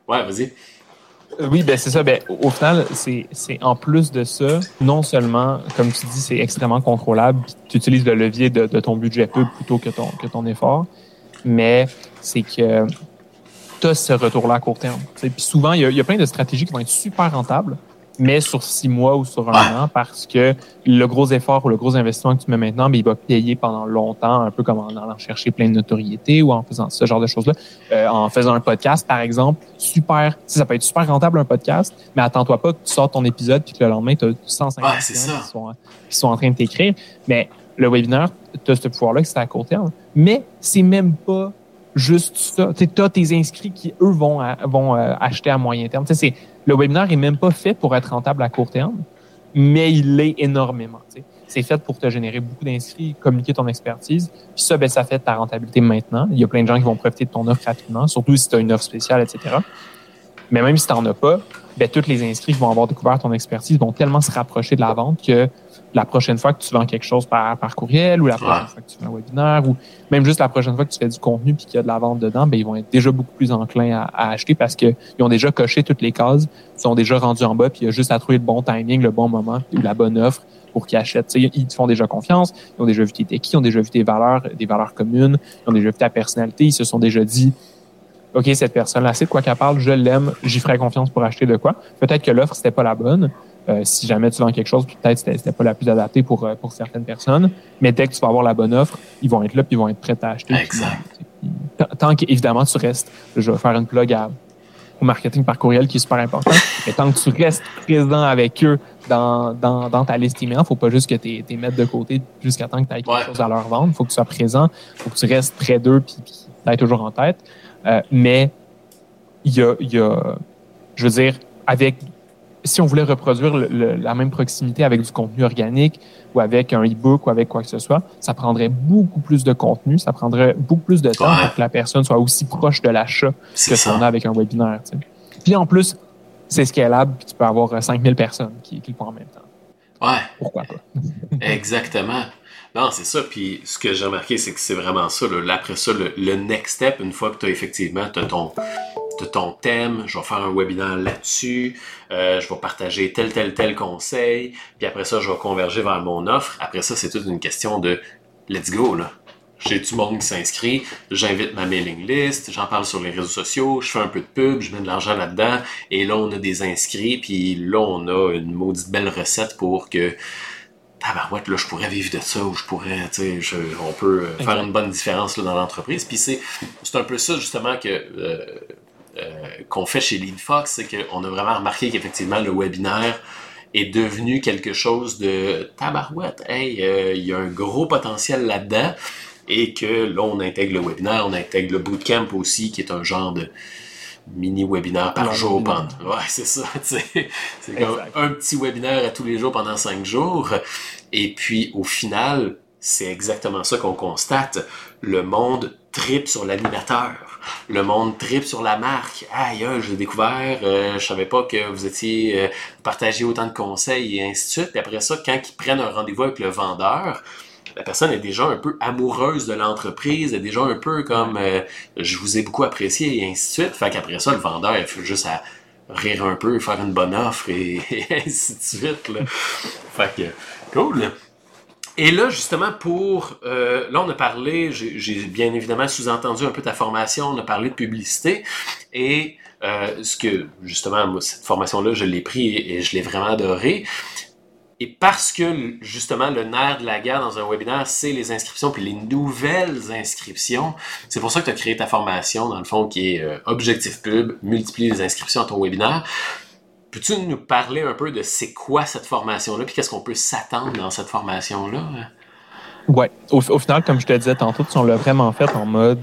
Ouais, vas-y. Euh, oui, ben c'est ça. Ben, au final, c'est en plus de ça, non seulement, comme tu dis, c'est extrêmement contrôlable, tu utilises le levier de, ton budget peu plutôt que ton, que ton effort, mais c'est que tu as ce retour-là à court terme. Puis souvent, il y, y, a plein de stratégies qui vont être super rentables, mais sur six mois ou sur un an parce que le gros effort ou le gros investissement que tu mets maintenant, mais il va payer pendant longtemps, un peu comme en allant chercher plein de notoriété ou en faisant ce genre de choses-là. Euh, en faisant un podcast, par exemple, super, ça peut être super rentable un podcast, mais attends-toi pas que tu sortes ton épisode puis que le lendemain, tu as 150 ouais, qui, sont, qui sont en train de t'écrire. Mais le webinaire, tu as ce pouvoir-là que c'est à court terme. Mais c'est même pas juste ça. Tu as tes inscrits qui, eux, vont, vont euh, acheter à moyen terme. C'est le webinaire est même pas fait pour être rentable à court terme, mais il l'est énormément. C'est fait pour te générer beaucoup d'inscrits, communiquer ton expertise. Puis ça, ben, ça fait ta rentabilité maintenant. Il y a plein de gens qui vont profiter de ton offre rapidement, surtout si tu as une offre spéciale, etc. Mais même si tu n'en as pas, ben, tous les inscrits qui vont avoir découvert ton expertise vont tellement se rapprocher de la vente que la prochaine fois que tu vends quelque chose par, par courriel ou la prochaine fois que tu fais un webinaire ou même juste la prochaine fois que tu fais du contenu puis qu'il y a de la vente dedans, ben, ils vont être déjà beaucoup plus enclins à, acheter parce qu'ils ont déjà coché toutes les cases, ils sont déjà rendus en bas puis il y a juste à trouver le bon timing, le bon moment ou la bonne offre pour qu'ils achètent. ils te font déjà confiance, ils ont déjà vu qui qui, ils ont déjà vu tes valeurs, des valeurs communes, ils ont déjà vu ta personnalité, ils se sont déjà dit OK, cette personne-là, c'est de quoi qu'elle parle, je l'aime, j'y ferai confiance pour acheter de quoi. Peut-être que l'offre, c'était pas la bonne. Euh, si jamais tu vends quelque chose, peut-être c'était, c'était pas la plus adaptée pour, euh, pour certaines personnes. Mais dès que tu vas avoir la bonne offre, ils vont être là puis ils vont être prêts à acheter. Exact. tant qu'évidemment tu restes, je vais faire une plug à, au marketing par courriel qui est super important. Mais tant que tu restes présent avec eux dans, dans, dans ta liste email, faut pas juste que tu les mettes de côté jusqu'à temps que tu aies quelque chose à leur vendre. faut que tu sois présent, faut que tu restes près d'eux puis, puis toujours en tête. Euh, mais il y a, y a, je veux dire, avec si on voulait reproduire la même proximité avec du contenu organique ou avec un e-book ou avec quoi que ce soit, ça prendrait beaucoup plus de contenu, ça prendrait beaucoup plus de temps pour que la personne soit aussi proche de l'achat que ce qu'on a avec un webinaire. Puis en plus, c'est scalable, puis tu peux avoir 5000 euh, personnes qui, qui le font en même temps. Ouais. Pourquoi pas? (laughs) (laughs) Exactement. Non, c'est ça. Puis ce que j'ai remarqué, c'est que c'est vraiment ça. Là. Après ça, le, le, next step, une fois que tu as effectivement as ton, de ton thème, je vais faire un webinaire là-dessus, euh, je vais partager tel, tel, tel conseil, puis après ça, je vais converger vers mon offre. Après ça, c'est toute une question de let's go, là. J'ai du monde qui s'inscrit, j'invite ma mailing list, j'en parle sur les réseaux sociaux, je fais un peu de pub, je mets de l'argent là-dedans, et là, on a des inscrits, puis là, on a une maudite belle recette pour que tabarouette, là, je pourrais vivre de ça, ou je pourrais, tu sais, on peut faire une bonne différence là, dans l'entreprise. Puis c'est, c'est un peu ça, justement, que euh, euh, qu'on fait chez LeadFox, c'est qu'on a vraiment remarqué qu'effectivement, le webinaire est devenu quelque chose de tabarouette. Hey, euh, il y a un gros potentiel là-dedans. Et que là, on intègre le webinaire, on intègre le bootcamp aussi, qui est un genre de mini-webinaire par jour. Pendant... Ouais, c'est ça. (laughs) C'est comme un petit webinaire à tous les jours pendant cinq jours. Et puis, au final, c'est exactement ça qu'on constate. Le monde tripe sur l'animateur le monde tripe sur la marque. Aïe, j'ai découvert, euh, je savais pas que vous étiez euh, partagé autant de conseils et ainsi de suite. Et après ça, quand ils prennent un rendez-vous avec le vendeur, la personne est déjà un peu amoureuse de l'entreprise, est déjà un peu comme euh, je vous ai beaucoup apprécié et ainsi de suite. Fait qu'après ça, le vendeur, il fait juste à rire un peu, faire une bonne offre et, (laughs) ainsi de suite. Là. Fait que cool. Et là, justement, pour... Euh, là, on a parlé, j'ai bien évidemment sous-entendu un peu ta formation, on a parlé de publicité. Et euh, ce que, justement, moi, cette formation-là, je l'ai pris et, je l'ai vraiment adoré. Et parce que, justement, le nerf de la guerre dans un webinaire, c'est les inscriptions, puis les nouvelles inscriptions. C'est pour ça que tu as créé ta formation, dans le fond, qui est euh, Objectif Pub, multiplier les inscriptions à ton webinaire. Peux-tu nous parler un peu de c'est quoi cette formation-là, puis qu'est-ce qu'on peut s'attendre dans cette formation-là? Oui. Au, final, comme je te disais tantôt, tu l'as vraiment fait en mode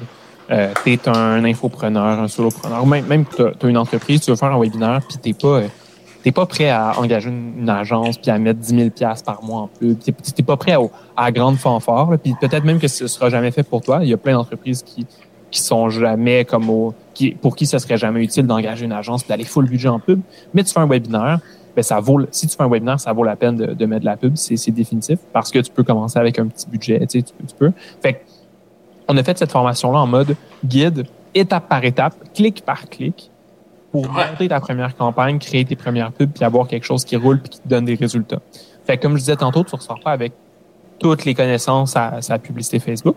euh, tu es un infopreneur, un solopreneur, même, même tu as, une entreprise, tu veux faire un webinaire, puis tu pas, euh, pas prêt à engager une, agence, puis à mettre 10 000 par mois en plus. Tu n'es pas prêt à, à grande fanfare, puis peut-être même que ce sera jamais fait pour toi. Il y a plein d'entreprises qui qui sont jamais comme au, qui, pour qui ce serait jamais utile d'engager une agence d'aller full budget en pub. Mais tu fais un webinaire, ben ça vaut, si tu fais un webinaire, ça vaut la peine de, de mettre de la pub, c'est définitif, parce que tu peux commencer avec un petit budget, tu, sais, tu, tu peux. Fait on a fait cette formation-là en mode guide, étape par étape, clic par clic, pour monter ta première campagne, créer tes premières pubs, puis avoir quelque chose qui roule puis qui te donne des résultats. Fait comme je disais tantôt, tu ressors pas avec toutes les connaissances à sa publicité Facebook.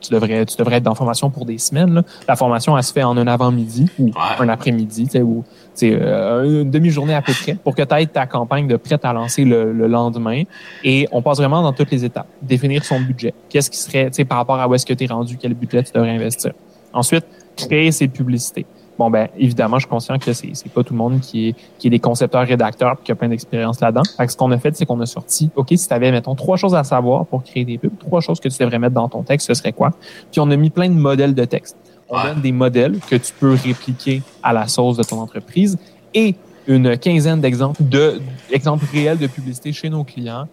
Tu devrais, tu devrais être dans formation pour des semaines. La formation, elle se fait en un avant-midi ou un après-midi, ou euh, une demi-journée à peu près, pour que tu aies ta campagne de prête à lancer le, lendemain. Et on passe vraiment dans toutes les étapes. Définir son budget. Qu'est-ce qui serait, par rapport à où est-ce que tu es rendu, quel budget tu devrais investir. Ensuite, créer ses publicités. Bon, ben, évidemment, je suis conscient que c'est, c'est pas tout le monde qui est, qui est des concepteurs, rédacteurs, qui a plein d'expérience là-dedans. Fait que ce qu'on a fait, c'est qu'on a sorti, OK, si tu avais, mettons, trois choses à savoir pour créer des pubs, trois choses que tu devrais mettre dans ton texte, ce serait quoi? Puis on a mis plein de modèles de texte. On donne des modèles que tu peux répliquer à la sauce de ton entreprise et une quinzaine d'exemples de, exemples réels de publicité chez nos clients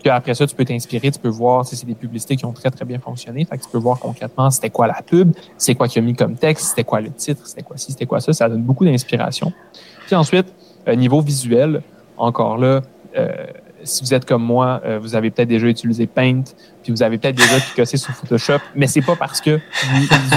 puis après ça, tu peux t'inspirer, tu peux voir si c'est des publicités qui ont très, très bien fonctionné. Fait que tu peux voir concrètement c'était quoi la pub, c'est quoi qu'il a mis comme texte, c'était quoi le titre, c'était quoi ci, c'était quoi ça. Ça donne beaucoup d'inspiration. Puis ensuite, euh, niveau visuel, encore là, euh, si vous êtes comme moi, euh, vous avez peut-être déjà utilisé Paint, puis vous avez peut-être déjà (laughs) picossé sur Photoshop, mais c'est pas parce que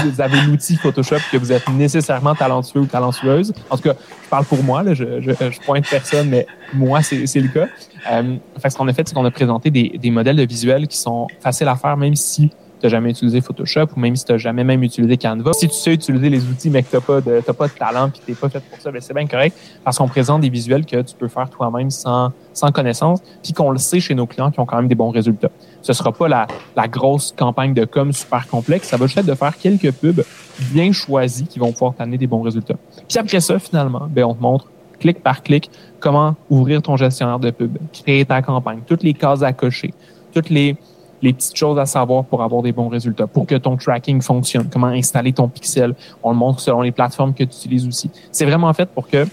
vous, avez l'outil Photoshop que vous êtes nécessairement talentueux ou talentueuse. En tout cas, je parle pour moi, là, je, je, je pointe personne, mais moi, c'est le cas. Euh, fait ce qu'on a fait, c'est qu'on a présenté des, des modèles de visuels qui sont faciles à faire, même si tu n'as jamais utilisé Photoshop ou même si tu n'as jamais même utilisé Canva. Si tu sais utiliser les outils, mais que tu n'as pas, de, pas de talent et que tu n'es pas fait pour ça, ben, c'est bien correct parce qu'on présente des visuels que tu peux faire toi-même sans, sans connaissance puis qu'on le sait chez nos clients qui ont quand même des bons résultats. Ce sera pas la, la grosse campagne de com super complexe. Ça va juste être de faire quelques pubs bien choisis qui vont pouvoir t'amener des bons résultats. Puis après ça, finalement, ben, on te montre clic par clic comment ouvrir ton gestionnaire de pub, créer ta campagne, toutes les cases à cocher, toutes les, les petites choses à savoir pour avoir des bons résultats, pour que ton tracking fonctionne, comment installer ton pixel. On le montre selon les plateformes que tu utilises aussi. C'est vraiment fait pour que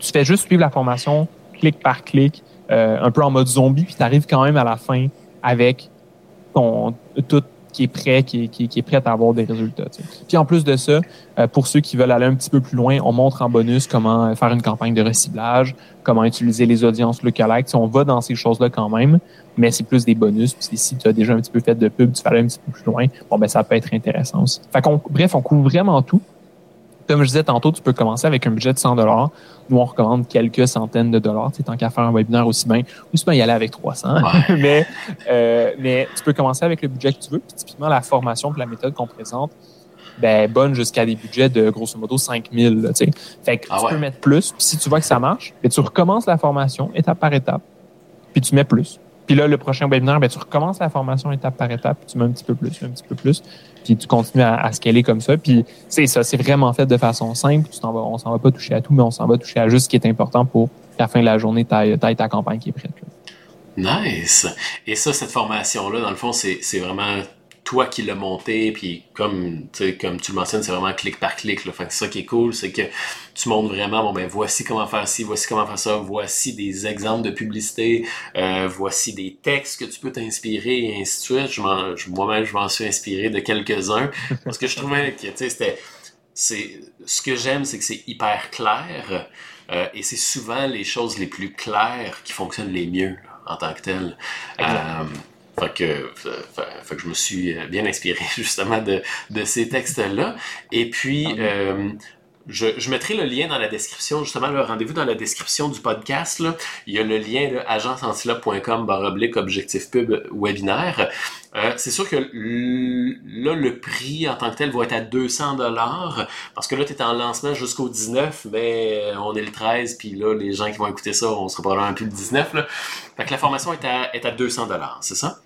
tu fais juste suivre la formation clic par clic, euh, un peu en mode zombie, puis tu arrives quand même à la fin avec ton, tout qui est prêt, qui est, qui, est prêt à avoir des résultats. Puis en plus de ça, euh, pour ceux qui veulent aller un petit peu plus loin, on montre en bonus comment faire une campagne de reciblage, comment utiliser les audiences lookalike. on va dans ces choses-là quand même, mais c'est plus des bonus. Puis si tu as déjà un petit peu fait de pub, tu vas aller un petit peu plus loin, bon ben ça peut être intéressant aussi. Fait qu'on, bref, on couvre vraiment tout. Comme je disais tantôt, tu peux commencer avec un budget de 100 dollars. Nous, on recommande quelques centaines de dollars. Tu sais, tant qu'à faire un webinaire aussi bien, aussi bien y aller avec 300. (laughs) mais, euh, mais tu peux commencer avec le budget que tu veux. Puis, typiquement, la formation et la méthode qu'on présente, ben, bonne jusqu'à des budgets de grosso modo 5000. Là, tu sais. Fait que ah tu peux mettre plus. Puis si tu vois que ça marche, ben, tu recommences la formation étape par étape. Puis tu mets plus. Puis là, le prochain webinaire, ben, tu recommences la formation étape par étape, puis tu mets un petit peu plus, un petit peu plus, puis tu continues à, à scaler comme ça. Puis c'est ça, c'est vraiment fait de façon simple. Tu vas, on s'en va pas toucher à tout, mais on s'en va toucher à juste ce qui est important pour la fin de la journée, tu aies, ta campagne qui est prête. Nice! Et ça, cette formation-là, dans le fond, c'est vraiment toi qui l'as monté, puis comme, comme tu le mentionnes, c'est vraiment clic par clic. Là. Fait que ça qui est cool, c'est que tu montres vraiment, bon ben voici comment faire ci, voici comment faire ça, voici des exemples de publicité, euh, voici des textes que tu peux t'inspirer et ainsi de suite. Je moi-même, je m'en suis inspiré de quelques-uns (laughs) parce que je trouvais que, tu sais, c'était, c'est, ce que j'aime, c'est que c'est hyper clair euh, et c'est souvent les choses les plus claires qui fonctionnent les mieux en tant que telles. Fait que, fait, que je me suis bien inspiré (laughs) justement de, de ces textes-là. Et puis, ah euh, je, je, mettrai le lien dans la description, justement, le rendez-vous dans la description du podcast. Là. Il y a le lien agenceantilope.com baroblique objectif pub webinaire. Euh, c'est sûr que là, le prix en tant que tel va être à 200 dollars parce que là, tu es en lancement jusqu'au 19, mais on est le 13, puis là, les gens qui vont écouter ça, on sera probablement plus le 19. Là. Fait que la formation est à, est à 200 dollars, c'est ça?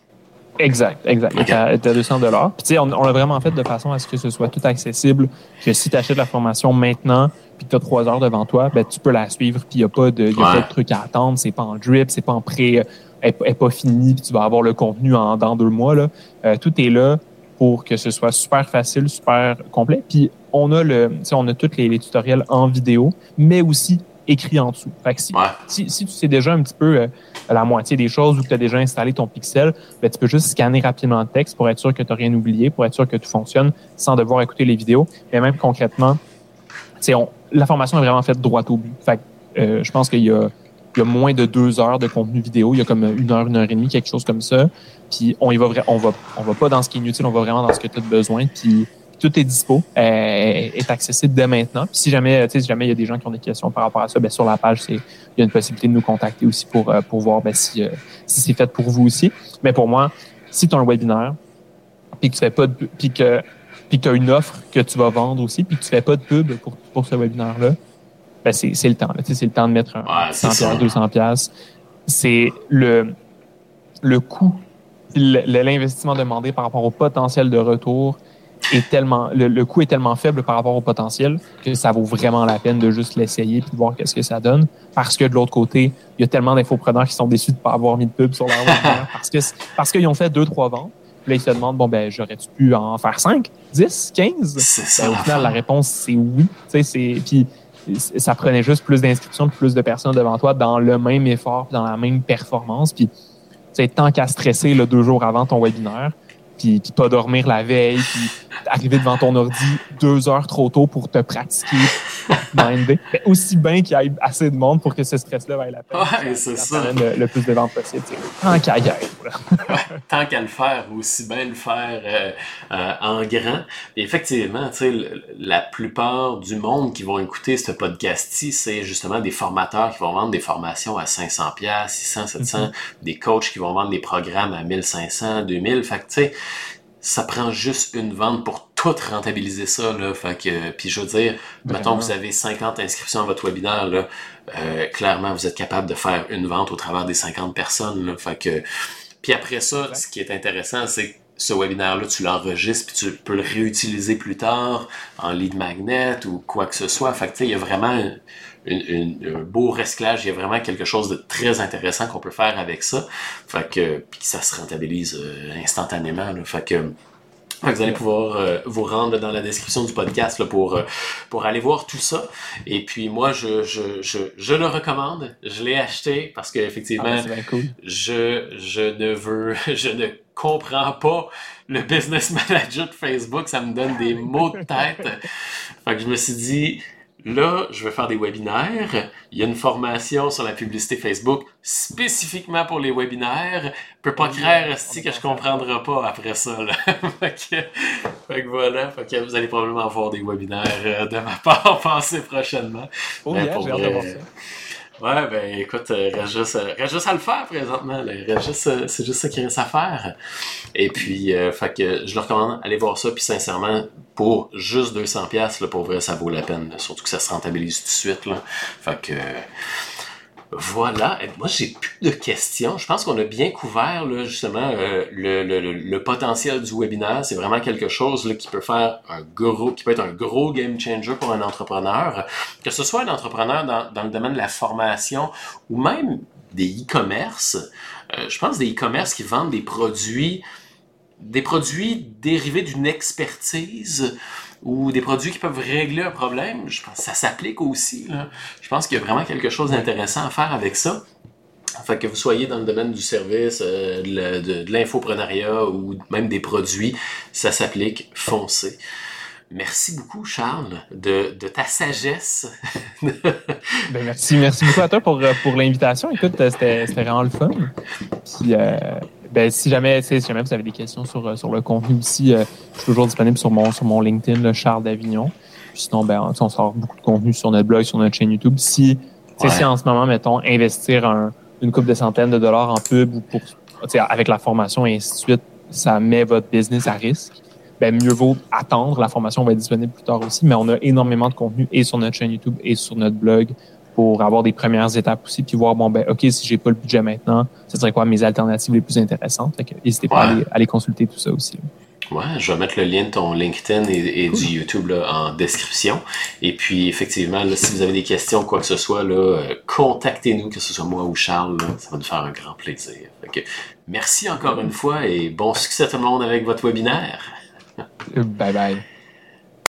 Exact, exact. Okay. À, 200 dollars. Puis tu sais, on, on l'a vraiment fait de façon à ce que ce soit tout accessible, que si tu achètes la formation maintenant, puis que tu as trois heures devant toi, ben tu peux la suivre, puis il n'y a pas de, y a pas de trucs à attendre, c'est pas en drip, c'est pas en pré, elle n'est pas fini, puis tu vas avoir le contenu en dans deux mois là. Euh, tout est là pour que ce soit super facile, super complet. Puis on a le, on a tous les, les tutoriels en vidéo, mais aussi écrit en dessous. Fait que si, si, si, tu sais déjà un petit peu euh, la moitié des choses ou que tu as déjà installé ton pixel, ben, tu peux juste scanner rapidement le texte pour être sûr que tu n'as rien oublié, pour être sûr que tout fonctionne sans devoir écouter les vidéos. Mais même concrètement, on, la formation est vraiment faite droit au but. Fait que, euh, je pense qu'il y a, il y a moins de deux heures de contenu vidéo. Il y a comme une heure, une heure et demie, quelque chose comme ça. Puis on y va, on va, on va pas dans ce qui est inutile, on va vraiment dans ce que tu as besoin. Puis tout est dispo, euh, est accessible dès maintenant. Puis si jamais, si jamais il y a des gens qui ont des questions par rapport à ça, ben sur la page, c'est il y a une possibilité de nous contacter aussi pour euh, pour voir ben, si euh, si c'est fait pour vous aussi. Mais pour moi, si tu as un webinaire, puis que tu fais pas de, puis que puis que tu as une offre que tu vas vendre aussi, puis que tu fais pas de pub pour pour ce webinaire là, ben c'est c'est le temps. C'est le temps de mettre un 100 200 pièces. C'est le le coût l'investissement demandé par rapport au potentiel de retour est tellement, le, coût est tellement faible par rapport au potentiel que ça vaut vraiment la peine de juste l'essayer puis de voir qu'est-ce que ça donne. Parce que de l'autre côté, il y a tellement d'infopreneurs qui sont déçus de ne pas avoir mis de pub sur leur webinaire parce que parce qu'ils ont fait deux trois ventes. Puis là, ils se demandent bon ben j'aurais-tu pu en faire 5, 10, 15 ben, Au final, la réponse c'est oui. Tu sais, c'est puis ça prenait juste plus d'inscriptions, plus de personnes devant toi dans le même effort, dans la même performance. Puis, tu tant qu'à stresser le deux jours avant ton webinaire, puis, puis pas dormir la veille, puis arriver devant ton ordi deux heures trop tôt pour te pratiquer aussi bien qu'il y ait assez de monde pour que ce stress-là vaille la peine. Ouais, c'est ça. Le, plus de ventes possible. Tant qu'à y (laughs) tant qu'à le faire, aussi bien le faire euh, euh, en grand. Et effectivement, tu sais, la plupart du monde qui vont écouter ce podcast-ci, c'est justement des formateurs qui vont vendre des formations à 500 600, 700, des coachs qui vont vendre des programmes à 1500, 2000. Fait que, tu sais, ça prend juste une vente pour tout rentabiliser ça. Là. Fait que, puis je veux dire, mettons que vous avez 50 inscriptions à votre webinaire, là, euh, clairement, vous êtes capable de faire une vente au travers des 50 personnes. Là. Fait que, puis après ça, ce qui est intéressant, c'est que ce webinaire-là, tu l'enregistres puis tu peux le réutiliser plus tard en lead magnet ou quoi que ce soit. Fait que, il y a vraiment un beau recyclage. Il y a vraiment quelque chose de très intéressant qu'on peut faire avec ça. Fait que, puis ça se rentabilise euh, instantanément. Là. Fait que, vous allez pouvoir euh, vous rendre dans la description du podcast là, pour, euh, pour aller voir tout ça. Et puis moi, je, je, je, je le recommande. Je l'ai acheté parce qu'effectivement, ah, cool. je, je ne veux, (laughs) je ne comprends pas le business (laughs) manager de Facebook. Ça me donne des (laughs) maux de tête. Fait que je me suis dit, Là, je vais faire des webinaires. Il y a une formation sur la publicité Facebook spécifiquement pour les webinaires. Je peux pas croire que je comprendrai pas après ça. Là. (laughs) fait, que, voilà. Fait que vous allez probablement avoir des webinaires euh, de ma (laughs) part passer prochainement. Oh, yeah, j'ai hâte ça. Ouais, ben écoute, euh, reste, juste, euh, reste juste à le faire présentement. Euh, c'est juste ça qui reste à faire. Et puis, fait que je le recommande, allez voir ça. Puis sincèrement, pour juste 200$, là, pour vrai, ça vaut la peine. surtout que ça se rentabilise tout de suite. Là. Fait que voilà. moi, j'ai plus de questions. Je pense qu'on a bien couvert justement euh, le, potentiel du webinaire. C'est vraiment quelque chose qui peut faire un gros, qui peut être un gros game changer pour un entrepreneur. Que ce soit un entrepreneur dans, dans le domaine de la formation ou même des e-commerce. Euh, je pense des e-commerce qui vendent des produits, des produits dérivés d'une expertise ou des produits qui peuvent régler un problème, je pense que ça s'applique aussi. Je pense qu'il y a vraiment quelque chose d'intéressant à faire avec ça. Fait que vous soyez dans le domaine du service, euh, de, l'infoprenariat ou même des produits, ça s'applique, foncez. Merci beaucoup, Charles, de, ta sagesse. (laughs) ben merci, merci beaucoup à toi pour, pour l'invitation. Écoute, c'était vraiment le fun. Puis, euh, ben, si jamais, si jamais vous avez des questions sur, euh, sur le contenu aussi, euh, je suis toujours disponible sur mon, sur mon LinkedIn, le Charles d'Avignon. Sinon, ben, on sort beaucoup de contenu sur notre blog, sur notre chaîne YouTube. Si, si en ce moment, mettons, investir une coupe de centaines de dollars en pub ou pour, avec la formation et ainsi de suite, ça met votre business à risque. Ben, mieux vaut attendre. La formation va être disponible plus tard aussi, mais on a énormément de contenu et sur notre chaîne YouTube et sur notre blog pour avoir des premières étapes aussi, puis voir, bon, ben, OK, si j'ai pas le budget maintenant, ce serait quoi mes alternatives les plus intéressantes? n'hésitez pas à, aller, consulter tout ça aussi. Ouais, je vais mettre le lien de ton LinkedIn et, du YouTube en description. Et puis, effectivement, si vous avez des questions, quoi que ce soit, là, euh, contactez-nous, que ce soit moi ou Charles. ça va nous faire un grand plaisir. merci encore une fois et bon succès à tout le monde avec votre webinaire. bye bye.